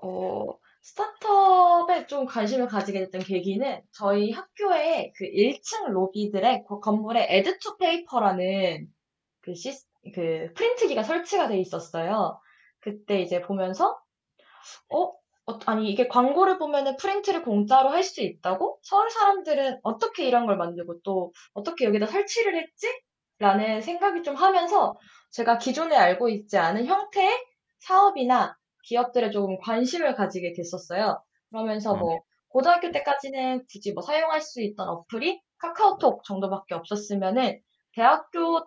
Speaker 3: 어, 스타트업에 좀 관심을 가지게 됐던 계기는 저희 학교에 그 1층 로비들의 그 건물에 애드투페이퍼라는 그 시, 그 프린트기가 설치가 돼 있었어요. 그때 이제 보면서, 어? 어, 아니, 이게 광고를 보면은 프린트를 공짜로 할 수 있다고? 서울 사람들은 어떻게 이런 걸 만들고 또 어떻게 여기다 설치를 했지? 라는 생각이 좀 하면서 제가 기존에 알고 있지 않은 형태의 사업이나 기업들에 조금 관심을 가지게 됐었어요. 그러면서
Speaker 2: 어.
Speaker 3: 뭐 고등학교 때까지는 굳이 뭐 사용할 수 있던 어플이 카카오톡 정도밖에 없었으면은 대학교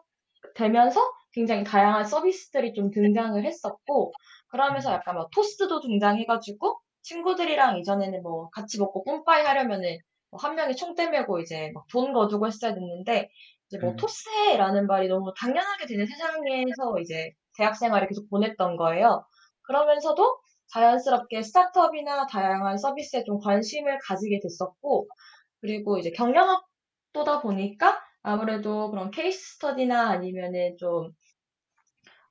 Speaker 3: 되면서 굉장히 다양한 서비스들이 좀 등장을 했었고 그러면서 약간 뭐 토스트도 등장해가지고 친구들이랑 이전에는 뭐 같이 먹고 뿜빠이 하려면은 뭐 한 명이 총대 메고 이제 막 돈 거두고 했어야 됐는데 이제 뭐
Speaker 2: 음.
Speaker 3: 토스해라는 말이 너무 당연하게 되는 세상에서 이제 대학 생활을 계속 보냈던 거예요. 그러면서도 자연스럽게 스타트업이나 다양한 서비스에 좀 관심을 가지게 됐었고, 그리고 이제 경영학도다 보니까 아무래도 그런 케이스 스터디나 아니면은 좀,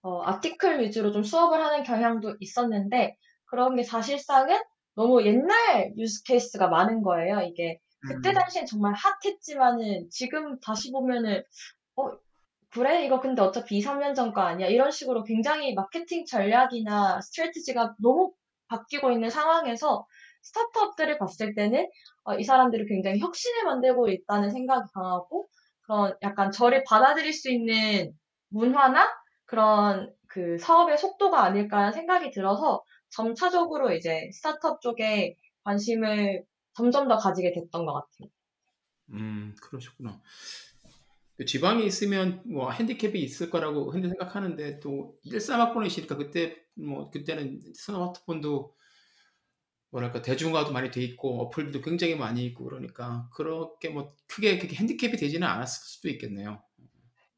Speaker 3: 어, 아티클 위주로 좀 수업을 하는 경향도 있었는데, 그런 게 사실상은 너무 옛날 use case가 많은 거예요. 이게 그때
Speaker 2: 음.
Speaker 3: 당시엔 정말 핫했지만은 지금 다시 보면은, 어, 그래? 이거 근데 어차피 2, 3년 전 거 아니야? 이런 식으로 굉장히 마케팅 전략이나 strategy가 너무 바뀌고 있는 상황에서 스타트업들을 봤을 때는 어, 이 사람들이 굉장히 혁신을 만들고 있다는 생각이 강하고 그런 약간 저를 받아들일 수 있는 문화나 그런 그 사업의 속도가 아닐까 하는 생각이 들어서 점차적으로 이제 스타트업 쪽에 관심을 점점 더 가지게 됐던 것 같아요.
Speaker 2: 음, 그러셨구나. 그 지방에 있으면 뭐 핸디캡이 있을 거라고 흔히 생각하는데 또 13학번이시니까 그때 뭐 그때는 스마트폰도 뭐랄까 대중화도 많이 돼 있고 어플도 굉장히 많이 있고 그러니까 그렇게 뭐 크게 그렇게 핸디캡이 되지는 않았을 수도 있겠네요.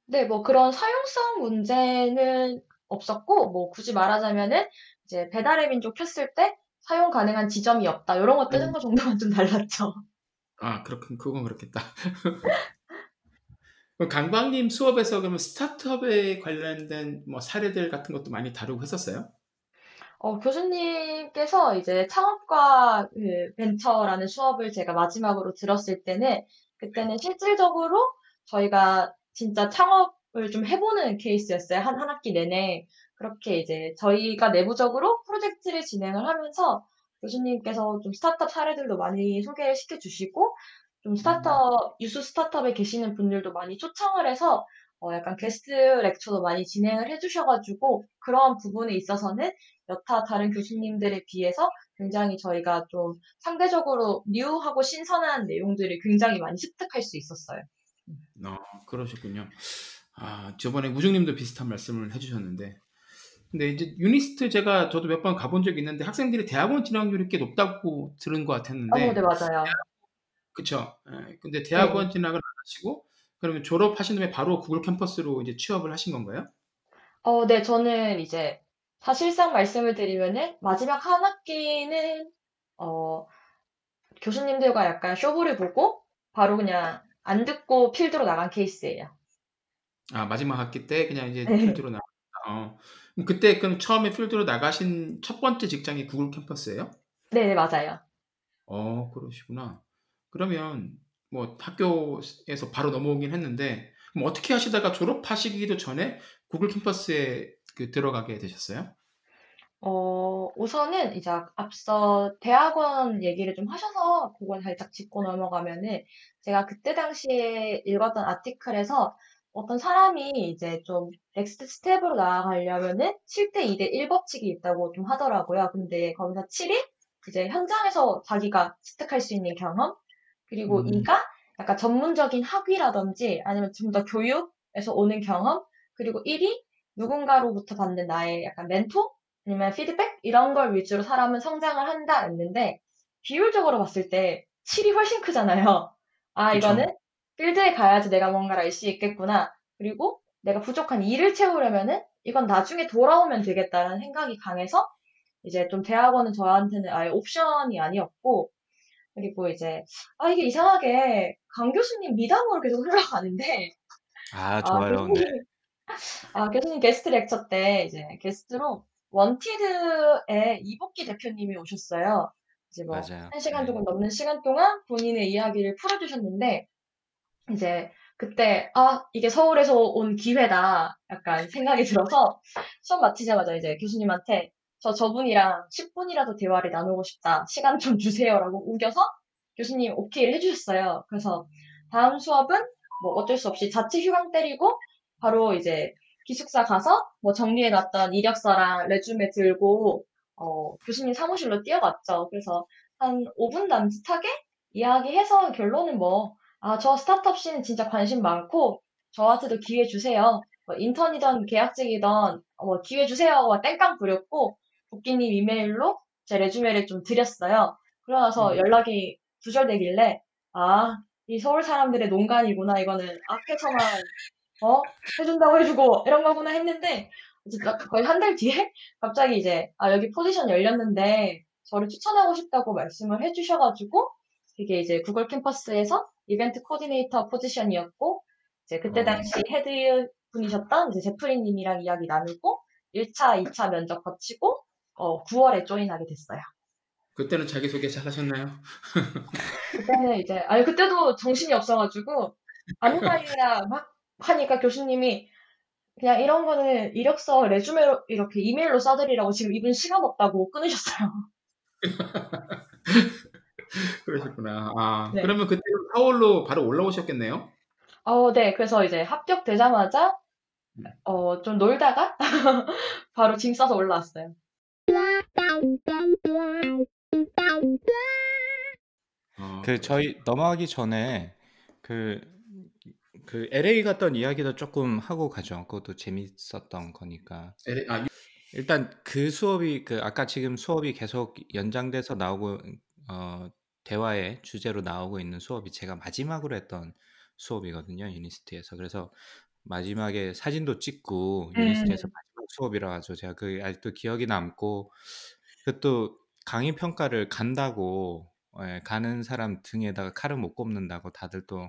Speaker 3: 네, 뭐 그런 사용성 문제는 없었고, 뭐 굳이 말하자면은 이제 배달의 민족 켰을 때 사용 가능한 지점이 없다. 이런 거 뜨는
Speaker 2: 음.
Speaker 3: 거 정도만 좀 달랐죠.
Speaker 2: 아, 그렇군. 그건 그렇겠다. 강박님 수업에서 그러면 스타트업에 관련된 뭐 사례들 같은 것도 많이 다루고 했었어요?
Speaker 3: 어, 교수님께서 이제 창업과 그 벤처라는 수업을 제가 마지막으로 들었을 때는 그때는 실질적으로 저희가 진짜 창업을 좀 해보는 케이스였어요. 한, 한 학기 내내. 그렇게 이제 저희가 내부적으로 프로젝트를 진행을 하면서 교수님께서 좀 스타트업 사례들도 많이 소개를 시켜주시고 좀 스타트업, 유수 스타트업에 계시는 분들도 많이 초청을 해서 어, 약간 게스트 렉처도 많이 진행을 해주셔가지고 그런 부분에 있어서는 여타 다른 교수님들에 비해서 굉장히 저희가 좀 상대적으로 new하고 신선한 내용들을 굉장히 많이 습득할 수 있었어요.
Speaker 2: 어, 그러셨군요. 아, 저번에 우중님도 비슷한 말씀을 해주셨는데. 근데 이제 유니스트 제가 저도 몇 번 가본 적이 있는데 학생들이 대학원 진학률이 꽤 높다고 들은 것
Speaker 3: 어,
Speaker 2: 같았는데.
Speaker 3: 네, 맞아요.
Speaker 2: 그쵸. 예, 근데 대학원 진학을 안 하시고, 그러면 졸업하신 다음에 바로 구글 캠퍼스로 이제 취업을 하신 건가요?
Speaker 3: 어, 네, 저는 이제 사실상 말씀을 드리면은 마지막 한 학기는 어, 교수님들과 약간 쇼부를 보고 바로 그냥 안 듣고 필드로 나간 케이스예요.
Speaker 2: 아, 마지막 학기 때 그냥 이제
Speaker 3: 네.
Speaker 2: 필드로 나갔다. 어. 그럼 그때 그럼 처음에 필드로 나가신 첫 번째 직장이 구글 캠퍼스예요?
Speaker 3: 네, 네, 맞아요.
Speaker 2: 어, 그러시구나. 그러면 뭐 학교에서 바로 넘어오긴 했는데 그럼 어떻게 하시다가 졸업하시기도 전에 구글 캠퍼스에 그 들어가게 되셨어요?
Speaker 3: 어, 우선은 이제 앞서 대학원 얘기를 좀 하셔서 그걸 살짝 짚고 넘어가면은 제가 그때 당시에 읽었던 아티클에서 어떤 사람이 이제 좀 next step으로 나아가려면은 7대 2대 1 법칙이 있다고 좀 하더라고요. 근데 거기서 7이 이제 현장에서 자기가 습득할 수 있는 경험, 그리고
Speaker 2: 음.
Speaker 3: 2가 약간 전문적인 학위라든지 아니면 좀 더 교육에서 오는 경험, 그리고 1이 누군가로부터 받는 나의 약간 멘토? 아니면 피드백? 이런 걸 위주로 사람은 성장을 한다 했는데, 비율적으로 봤을 때 7이 훨씬 크잖아요. 아,
Speaker 2: 그쵸.
Speaker 3: 이거는 필드에 가야지 내가 뭔가를 알 수 있겠구나. 그리고 내가 부족한 2를 채우려면은 이건 나중에 돌아오면 되겠다라는 생각이 강해서 이제 좀 대학원은 저한테는 아예 옵션이 아니었고, 그리고 이제, 아, 이게 이상하게 강 교수님 미담으로 계속 흘러가는데,
Speaker 1: 아,
Speaker 3: 아,
Speaker 1: 좋아요. 네.
Speaker 3: 교수님, 아, 교수님 게스트 렉처 때 이제 게스트로 원티드의 이복기 대표님이 오셨어요. 이제 뭐. 한 시간
Speaker 1: 네.
Speaker 3: 조금 넘는 시간 동안 본인의 이야기를 풀어주셨는데, 이제 그때, 아, 이게 서울에서 온 기회다. 약간 생각이 들어서 수업 마치자마자 이제 교수님한테 저 저분이랑 10분이라도 대화를 나누고 싶다. 시간 좀 주세요라고 우겨서 교수님 오케이를 해주셨어요. 그래서 다음 수업은 뭐 어쩔 수 없이 자체 휴강 때리고 바로 이제 기숙사 가서 뭐 정리해놨던 이력서랑 레주메 들고 어, 교수님 사무실로 뛰어갔죠. 그래서 한 5분 남짓하게 이야기해서 결론은 뭐 아, 저 스타트업 씬은 진짜 관심 많고 저한테도 기회 주세요. 뭐 인턴이던 계약직이던 어, 뭐 기회 주세요. 땡깡 부렸고 복귀님 이메일로 제 레주메를 좀 드렸어요. 그러나서
Speaker 2: 음.
Speaker 3: 연락이 두절되길래 아, 이 서울 사람들의 농간이구나. 이거는 앞에서만 어 해준다고 해주고 이런 거구나 했는데 딱 거의 한 달 뒤에 갑자기 이제 아 여기 포지션 열렸는데 저를 추천하고 싶다고 말씀을 해주셔가지고 그게 이제 구글 캠퍼스에서 이벤트 코디네이터 포지션이었고 이제 그때
Speaker 2: 어.
Speaker 3: 당시 head 분이셨던 이제 제프리님이랑 이야기 나누고 1차, 2차 면접 거치고 어 9월에 join하게 됐어요.
Speaker 2: 그때는 자기소개 잘 하셨나요?
Speaker 3: 그때는 이제 아니 그때도 정신이 없어가지고 아는 사이라 막 하니까 교수님이 그냥 이런 거는 이력서 resume로 이렇게 이메일로 써드리라고 지금 이분 시간 없다고 끊으셨어요.
Speaker 2: 그러셨구나. 아,
Speaker 3: 네.
Speaker 2: 그러면 그때 서울로 바로 올라오셨겠네요?
Speaker 3: 어, 네. 그래서 이제 합격되자마자 어, 좀 놀다가 바로 짐 싸서 올라왔어요.
Speaker 2: 어,
Speaker 1: 그 저희 넘어가기 전에 그, 그 LA 갔던 이야기도 조금 하고 가죠. 그것도 재밌었던 거니까.
Speaker 2: LA 아,
Speaker 1: 일단 그 수업이 그 아까 지금 수업이 계속 연장돼서 나오고 어 대화의 주제로 나오고 있는 수업이 제가 마지막으로 했던 수업이거든요. 유니스트에서. 그래서 마지막에 사진도 찍고 유니스트에서
Speaker 3: 음.
Speaker 1: 마지막 수업이라 가지고 제가 그 아직도 기억이 남고 그 또 강의 평가를 깐다고 예, 가는 사람 등에다가 칼을 못 꽂는다고 다들 또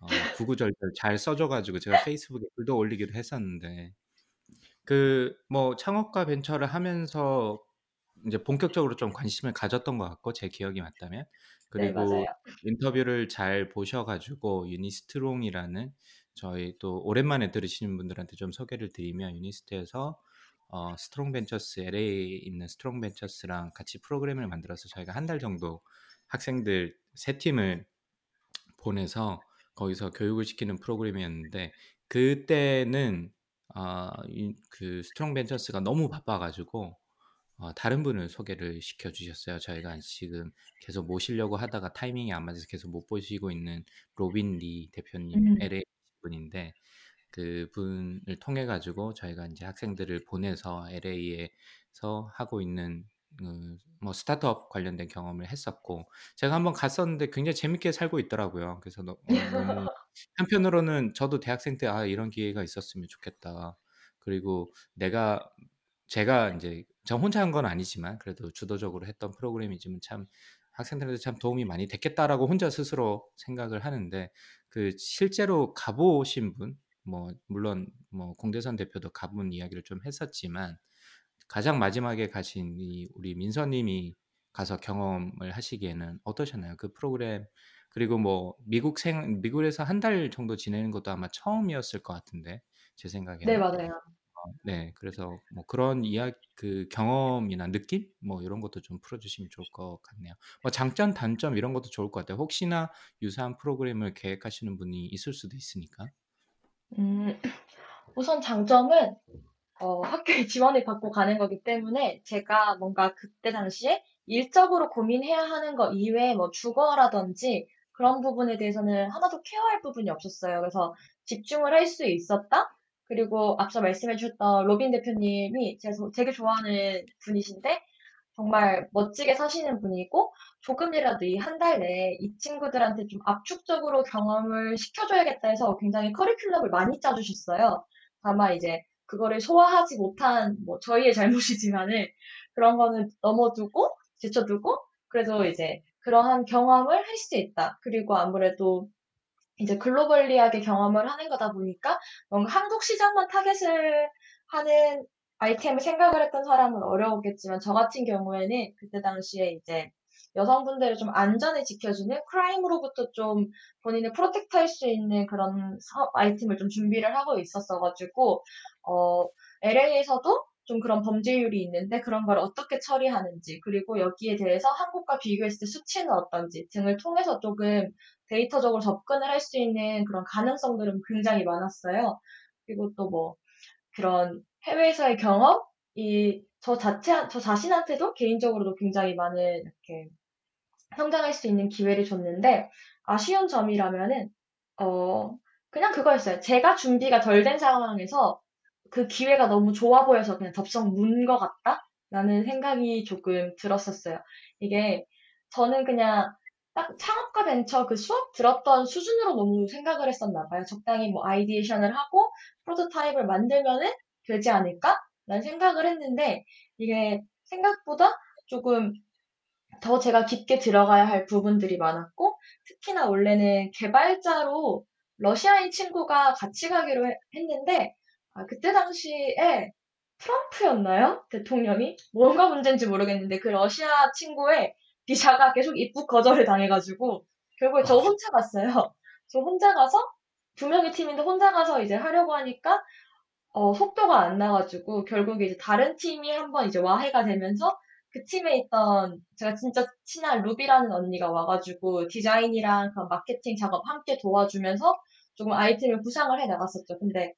Speaker 1: 어, 구구절절 잘 써줘가지고 제가 페이스북에 글도 올리기도 했었는데 그 뭐 창업과 벤처를 하면서 이제 본격적으로 좀 관심을 가졌던 것 같고 제 기억이 맞다면
Speaker 3: 네.
Speaker 1: 그리고 인터뷰를 잘 보셔가지고 유니스트롱이라는 저희 또 오랜만에 들으시는 분들한테 좀 소개를 드리면 유니스트에서 어, 스트롱 벤처스 LA에 있는 스트롱 벤처스랑 같이 프로그램을 만들어서 저희가 한 달 정도 학생들 세 팀을 보내서 거기서 교육을 시키는 프로그램이었는데 그때는 아, 이- 그 스트롱 벤처스가 너무 바빠가지고 어, 다른 분을 소개를 시켜 주셨어요. 저희가 지금 계속 모시려고 하다가 타이밍이 안 맞아서 계속 못 모시고 있는 로빈 리 대표님
Speaker 3: 음.
Speaker 1: LA 분인데 그분을 통해 가지고 저희가 이제 학생들을 보내서 LA에서 하고 있는 그 뭐 스타트업 관련된 경험을 했었고 제가 한번 갔었는데 굉장히 재밌게 살고 있더라고요. 그래서 너, 어, 너무 한편으로는 저도 대학생 때 아 이런 기회가 있었으면 좋겠다. 그리고 내가 제가 인제 저 혼자 한 건 아니지만 그래도 주도적으로 했던 프로그램이지만 참 '학생들한테 참 도움이 많이 됐겠다.'라고 혼자 스스로 생각을 하는데 그 실제로 가 보신 분 뭐 물론 뭐 공대선 대표도 가본 이야기를 좀 했었지만 가장 마지막에 가신 이 우리 민서 님이 가서 경험을 하시기에는 어떠셨나요? 그 프로그램 그리고 뭐 미국 생 미국에서 한 달 정도 지내는 것도 아마 처음이었을 것 같은데 제
Speaker 3: 네,
Speaker 1: 생각에는.
Speaker 3: 맞아요.
Speaker 1: 어 네. 그래서 뭐 그런 이야 그 경험이나 느낌 뭐 요런 것도 좀 풀어 주시면 좋을 것 같네요. 뭐 장점, 단점 이런 것도 좋을 것 같아요. 혹시나 유사한 프로그램을 계획하시는 분이 있을 수도 있으니까.
Speaker 3: 음. 우선 장점은 어 학교에 지원을 받고 가는 거기 때문에 제가 뭔가 그때 당시에 일적으로 고민해야 하는 거 이외에 뭐 주거라든지 그런 부분에 대해서는 하나도 케어할 부분이 없었어요. 그래서 집중을 할 수 있었다? 그리고 앞서 말씀해 주셨던 로빈 대표님이 제가 되게 좋아하는 분이신데 정말 멋지게 사시는 분이고 조금이라도 이 한 달 내에 이 친구들한테 좀 압축적으로 경험을 시켜줘야겠다 해서 굉장히 커리큘럼을 많이 짜주셨어요. 다만 이제 그거를 소화하지 못한 뭐 저희의 잘못이지만은 그런 거는 넘어두고 제쳐두고 그래도 이제 그러한 경험을 할 수 있다. 그리고 아무래도 이제 globally하게 경험을 하는 거다 보니까 뭔가 한국 시장만 타겟을 하는 아이템을 생각을 했던 사람은 어려웠겠지만 저 같은 경우에는 그때 당시에 이제 여성분들을 좀 안전을 지켜주는 crime으로부터 좀 본인을 protect 할 수 있는 그런 아이템을 좀 준비를 하고 있었어가지고 어 LA에서도 좀 그런 범죄율이 있는데 그런 걸 어떻게 처리하는지 그리고 여기에 대해서 한국과 비교했을 때 수치는 어떤지 등을 통해서 조금 데이터적으로 접근을 할 수 있는 그런 가능성들은 굉장히 많았어요. 그리고 또 뭐 그런 해외에서의 경험이 저 자체 저 자신한테도 개인적으로도 굉장히 많은 이렇게 성장할 수 있는 기회를 줬는데 아쉬운 점이라면은 어 그냥 그거였어요. 제가 준비가 덜 된 상황에서 그 기회가 너무 좋아 보여서 그냥 덥석 문 것 같다라는 생각이 조금 들었었어요. 이게 저는 그냥 딱 창업과 벤처 그 수업 들었던 수준으로 너무 생각을 했었나 봐요. 적당히 뭐 아이디에이션을 하고 프로토타입을 만들면은 되지 않을까? 라는 생각을 했는데 이게 생각보다 조금 더 제가 깊게 들어가야 할 부분들이 많았고 특히나 원래는 개발자로 러시아인 친구가 같이 가기로 했는데 아, 그때 당시에 트럼프였나요? 대통령이? 뭔가 문제인지 모르겠는데 그 러시아 친구의 비자가 계속 입국 거절을 당해가지고 결국에 저 혼자 갔어요. 저 혼자 가서 두 명의 팀인데 혼자 가서 이제 하려고 하니까 어, 속도가 안 나가지고 결국에 이제 다른 팀이 한번 이제 와해가 되면서 그 팀에 있던 제가 진짜 친한 루비라는 언니가 와가지고 디자인이랑 그 마케팅 작업 함께 도와주면서 조금 아이템을 구상을 해 나갔었죠. 근데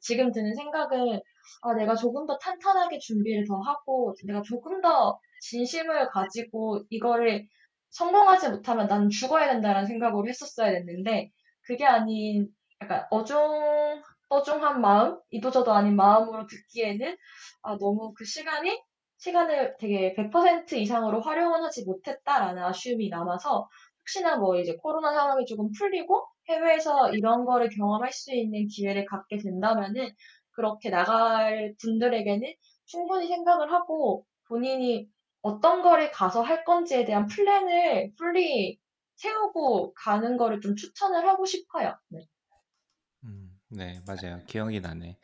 Speaker 3: 지금 드는 생각은 아, 내가 조금 더 탄탄하게 준비를 더 하고 내가 조금 더 진심을 가지고 이거를 성공하지 못하면 난 죽어야 된다는 생각으로 했었어야 됐는데 그게 아닌 약간 어중 떠중한 마음, 이도저도 아닌 마음으로 듣기에는 아, 너무 그 시간이 시간을 되게 100% 이상으로 활용을 하지 못했다라는 아쉬움이 남아서 혹시나 뭐 이제 코로나 상황이 조금 풀리고 해외에서 이런 거를 경험할 수 있는 기회를 갖게 된다면은 그렇게 나갈 분들에게는 충분히 생각을 하고 본인이 어떤 거를 가서 할 건지에 대한 플랜을 풀리 세우고 가는 거를 좀 추천을 하고 싶어요. 네.
Speaker 1: 음, 네, 맞아요. 기억이 나네.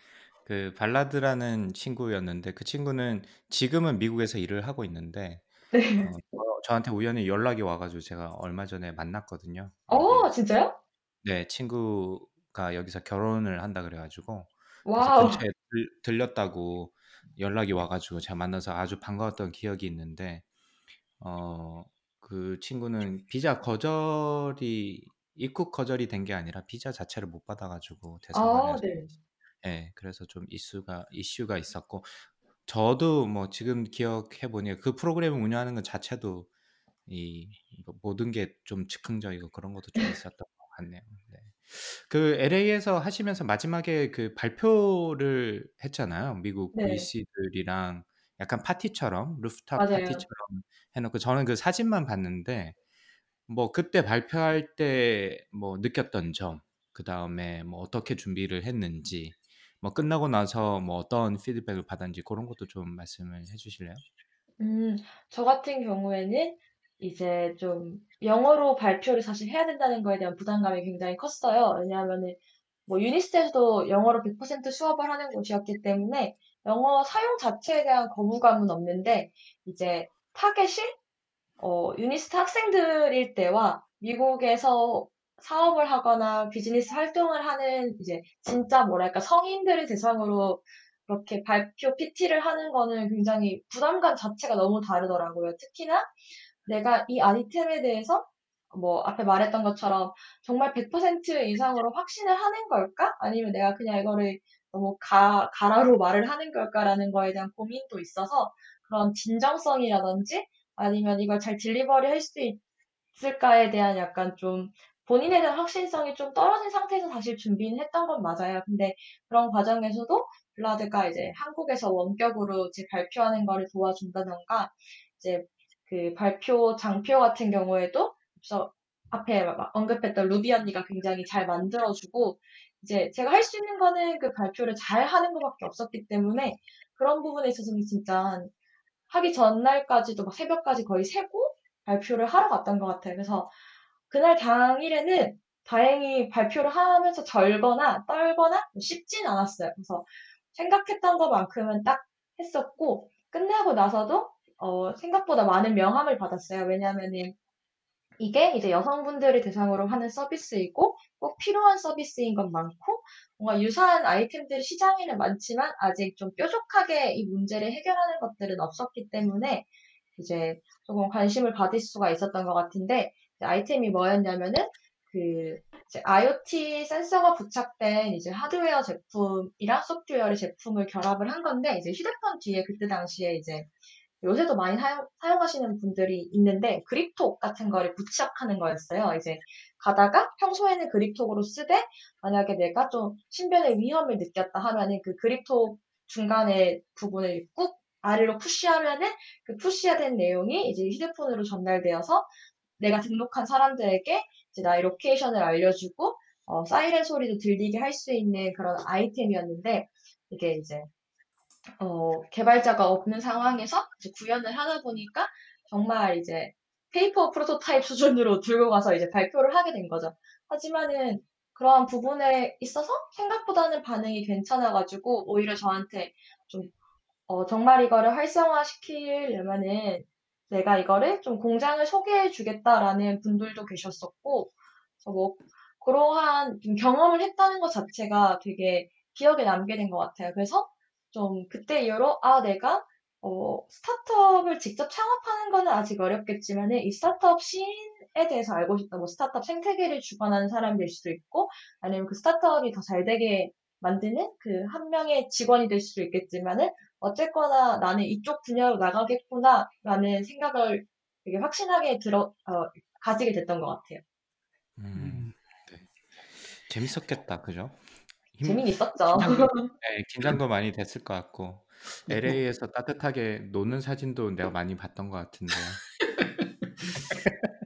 Speaker 1: 그 발라드라는 친구였는데 그 친구는 지금은 미국에서 일을 하고 있는데
Speaker 3: 네.
Speaker 1: 어, 저- 한테 우연히 연락이 와가지고 제가 얼마 전에 만났거든요.
Speaker 3: 어, 진짜요?
Speaker 1: 네, 친구가 여기서 결혼을 한다 그래가지고
Speaker 3: 와우.
Speaker 1: 근처에 들, 들렸다고 연락이 와가지고 제가 만나서 아주 반가웠던 기억이 있는데 어, 그 친구는 비자 거절이 입국 거절이 된 게 아니라 비자 자체를 못 받아가지고 대사관에서
Speaker 3: 아, 네.
Speaker 1: 네, 그래서 좀 이슈가 이슈가 있었고 저도 뭐 지금 기억해 보니 그 프로그램을 운영하는 것 자체도 이 모든 게 좀 즉흥적이고 그런 것도 좀 있었던 것 같네요. 네. 그 LA에서 하시면서 마지막에 그 발표를 했잖아요. 미국
Speaker 3: 네.
Speaker 1: VC들이랑 약간 파티처럼 루프탑
Speaker 3: 맞아요.
Speaker 1: 파티처럼 해 놓고 저는 그 사진만 봤는데 뭐 그때 발표할 때 뭐 느꼈던 점, 그 다음에 뭐 어떻게 준비를 했는지 뭐 끝나고 나서 뭐 어떤 피드백을 받았는지 그런 것도 좀 말씀을 해 주실래요?
Speaker 3: 음. 저 같은 경우에는 이제 좀 영어로 발표를 사실 해야 된다는 거에 대한 부담감이 굉장히 컸어요. 왜냐하면은 뭐 유니스트에서도 영어로 100% 수업을 하는 곳이었기 때문에 영어 사용 자체에 대한 거부감은 없는데 이제 타겟이 어, 유니스트 학생들일 때와 미국에서 사업을 하거나 비즈니스 활동을 하는 이제 진짜 뭐랄까 성인들을 대상으로 그렇게 발표 PT를 하는 거는 굉장히 부담감 자체가 너무 다르더라고요. 특히나 내가 이 아이템에 대해서 뭐 앞에 말했던 것처럼 정말 100% 이상으로 확신을 하는 걸까? 아니면 내가 그냥 이거를 너무 가, 가라로 말을 하는 걸까라는 거에 대한 고민도 있어서 그런 진정성이라든지 아니면 이걸 잘 딜리버리 할 수 있을까에 대한 약간 좀 본인에 대한 확신성이 좀 떨어진 상태에서 사실 준비는 했던 건 맞아요. 근데 그런 과정에서도 블라드가 이제 한국에서 원격으로 제 발표하는 거를 도와준다던가 이제 그 발표 장표 같은 경우에도 그래서 앞에 언급했던 루비 언니가 굉장히 잘 만들어주고 이제 제가 할 수 있는 거는 그 발표를 잘 하는 것밖에 없었기 때문에 그런 부분에 있어서는 진짜 하기 전날까지도 막 새벽까지 거의 새고 발표를 하러 갔던 것 같아요. 그래서 그날 당일에는 다행히 발표를 하면서 절거나 떨거나 쉽진 않았어요. 그래서 생각했던 것만큼은 딱 했었고 끝나고 나서도 어, 생각보다 많은 명함을 받았어요. 왜냐하면은 이게 이제 여성분들을 대상으로 하는 서비스이고 꼭 필요한 서비스인 건 많고 뭔가 유사한 아이템들이 시장에는 많지만 아직 좀 뾰족하게 이 문제를 해결하는 것들은 없었기 때문에 이제 조금 관심을 받을 수가 있었던 것 같은데 아이템이 뭐였냐면은 그 이제 IoT 센서가 부착된 이제 하드웨어 제품이랑 소프트웨어의 제품을 결합을 한 건데 이제 휴대폰 뒤에 그때 당시에 이제 요새도 많이 사용, 사용하시는 분들이 있는데 그립톡 같은 거를 부착하는 거였어요. 이제 가다가 평소에는 그립톡으로 쓰되 만약에 내가 좀 신변의 위험을 느꼈다 하면은 그 그립톡 중간에 부분을 꾹 아래로 push하면은 그 push된 내용이 이제 휴대폰으로 전달되어서 내가 등록한 사람들에게 이제 나의 location을 알려주고 어, 사이렌 소리도 들리게 할 수 있는 그런 아이템이었는데 이게 이제 어, 개발자가 없는 상황에서 구현을 하다 보니까 정말 이제 paper prototype 수준으로 들고 가서 이제 발표를 하게 된 거죠. 하지만은 그러한 부분에 있어서 생각보다는 반응이 괜찮아가지고 오히려 저한테 좀 어, 정말 이거를 활성화시키려면은 내가 이거를 좀 공장을 소개해 주겠다라는 분들도 계셨었고, 뭐 그러한 경험을 했다는 것 자체가 되게 기억에 남게 된 것 같아요. 그래서 좀 그때 이후로 아 내가 어, 스타트업을 직접 창업하는 거는 아직 어렵겠지만 이 스타트업 씬에 대해서 알고 싶다. 뭐 스타트업 생태계를 주관하는 사람일 수도 있고 아니면 그 스타트업이 더 잘 되게 만드는 그 한 명의 직원이 될 수도 있겠지만은 어쨌거나 나는 이쪽 분야로 나가겠구나라는 생각을 되게 확신하게 들어 어, 가지게 됐던 것 같아요.
Speaker 1: 음, 네. 재밌었겠다, 그죠?
Speaker 3: 힘, 재미 있었죠.
Speaker 1: 긴장도, 네, 긴장도 많이 됐을 것 같고 LA에서 따뜻하게 노는 사진도 내가 많이 봤던 것 같은데.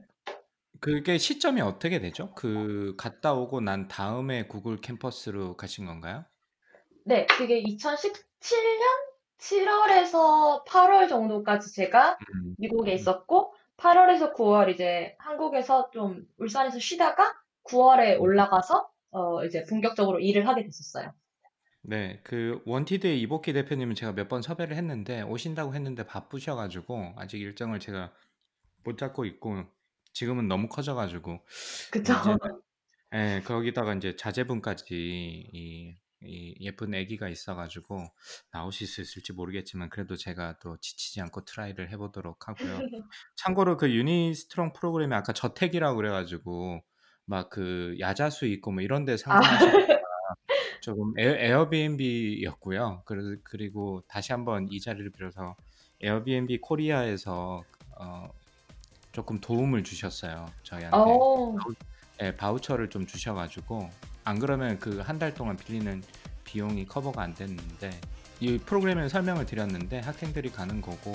Speaker 1: 그게 시점이 어떻게 되죠? 그 갔다 오고 난 다음에 구글 캠퍼스로 가신 건가요?
Speaker 3: 네, 그게 2017년 7월에서 8월 정도까지 제가 음. 미국에 있었고 8월에서 9월 이제 한국에서 좀 울산에서 쉬다가 9월에 음. 올라가서 어 이제 본격적으로 일을 하게 됐었어요.
Speaker 1: 네. 그 원티드의 이복희 대표님은 제가 몇 번 섭외를 했는데 오신다고 했는데 바쁘셔 가지고 아직 일정을 제가 못 잡고 있고 지금은 너무 커져 가지고
Speaker 3: 그쵸.
Speaker 1: 이제 예 거기다가 인제 자제분까지 이 이 예쁜 아기가 있어 가지고 나오실 수 있을지 모르겠지만 그래도 제가 또 지치지 않고 try를 해 보도록 하고요. 참고로 그 유니스트롱 프로그램이 아까 저택이라고 그래 가지고 막 그 야자수 있고 뭐 이런 데
Speaker 3: 아.
Speaker 1: 상상하실까 조금 에어 에어 비앤비였고요. 그래서 그리고 다시 한번 이 자리를 빌어서 에어비앤비 코리아에서 어 조금 도움을 주셨어요, 저희한테.
Speaker 3: 어.
Speaker 1: 예, 바우처를 좀 주셔 가지고 안 그러면 그 한 달 동안 빌리는 비용이 커버가 안 됐는데 이 프로그램을 설명을 드렸는데 학생들이 가는 거고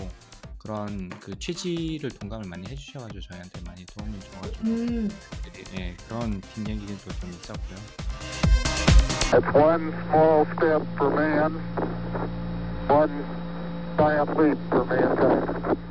Speaker 1: 그런 그 취지를 동감을 많이 해주셔가지고 저희한테 많이 도움을 줘가지고
Speaker 3: 음.
Speaker 1: 예, 그런 뒷얘기도 좀 있었고요.
Speaker 4: That's one small step for man, one giant leap for mankind.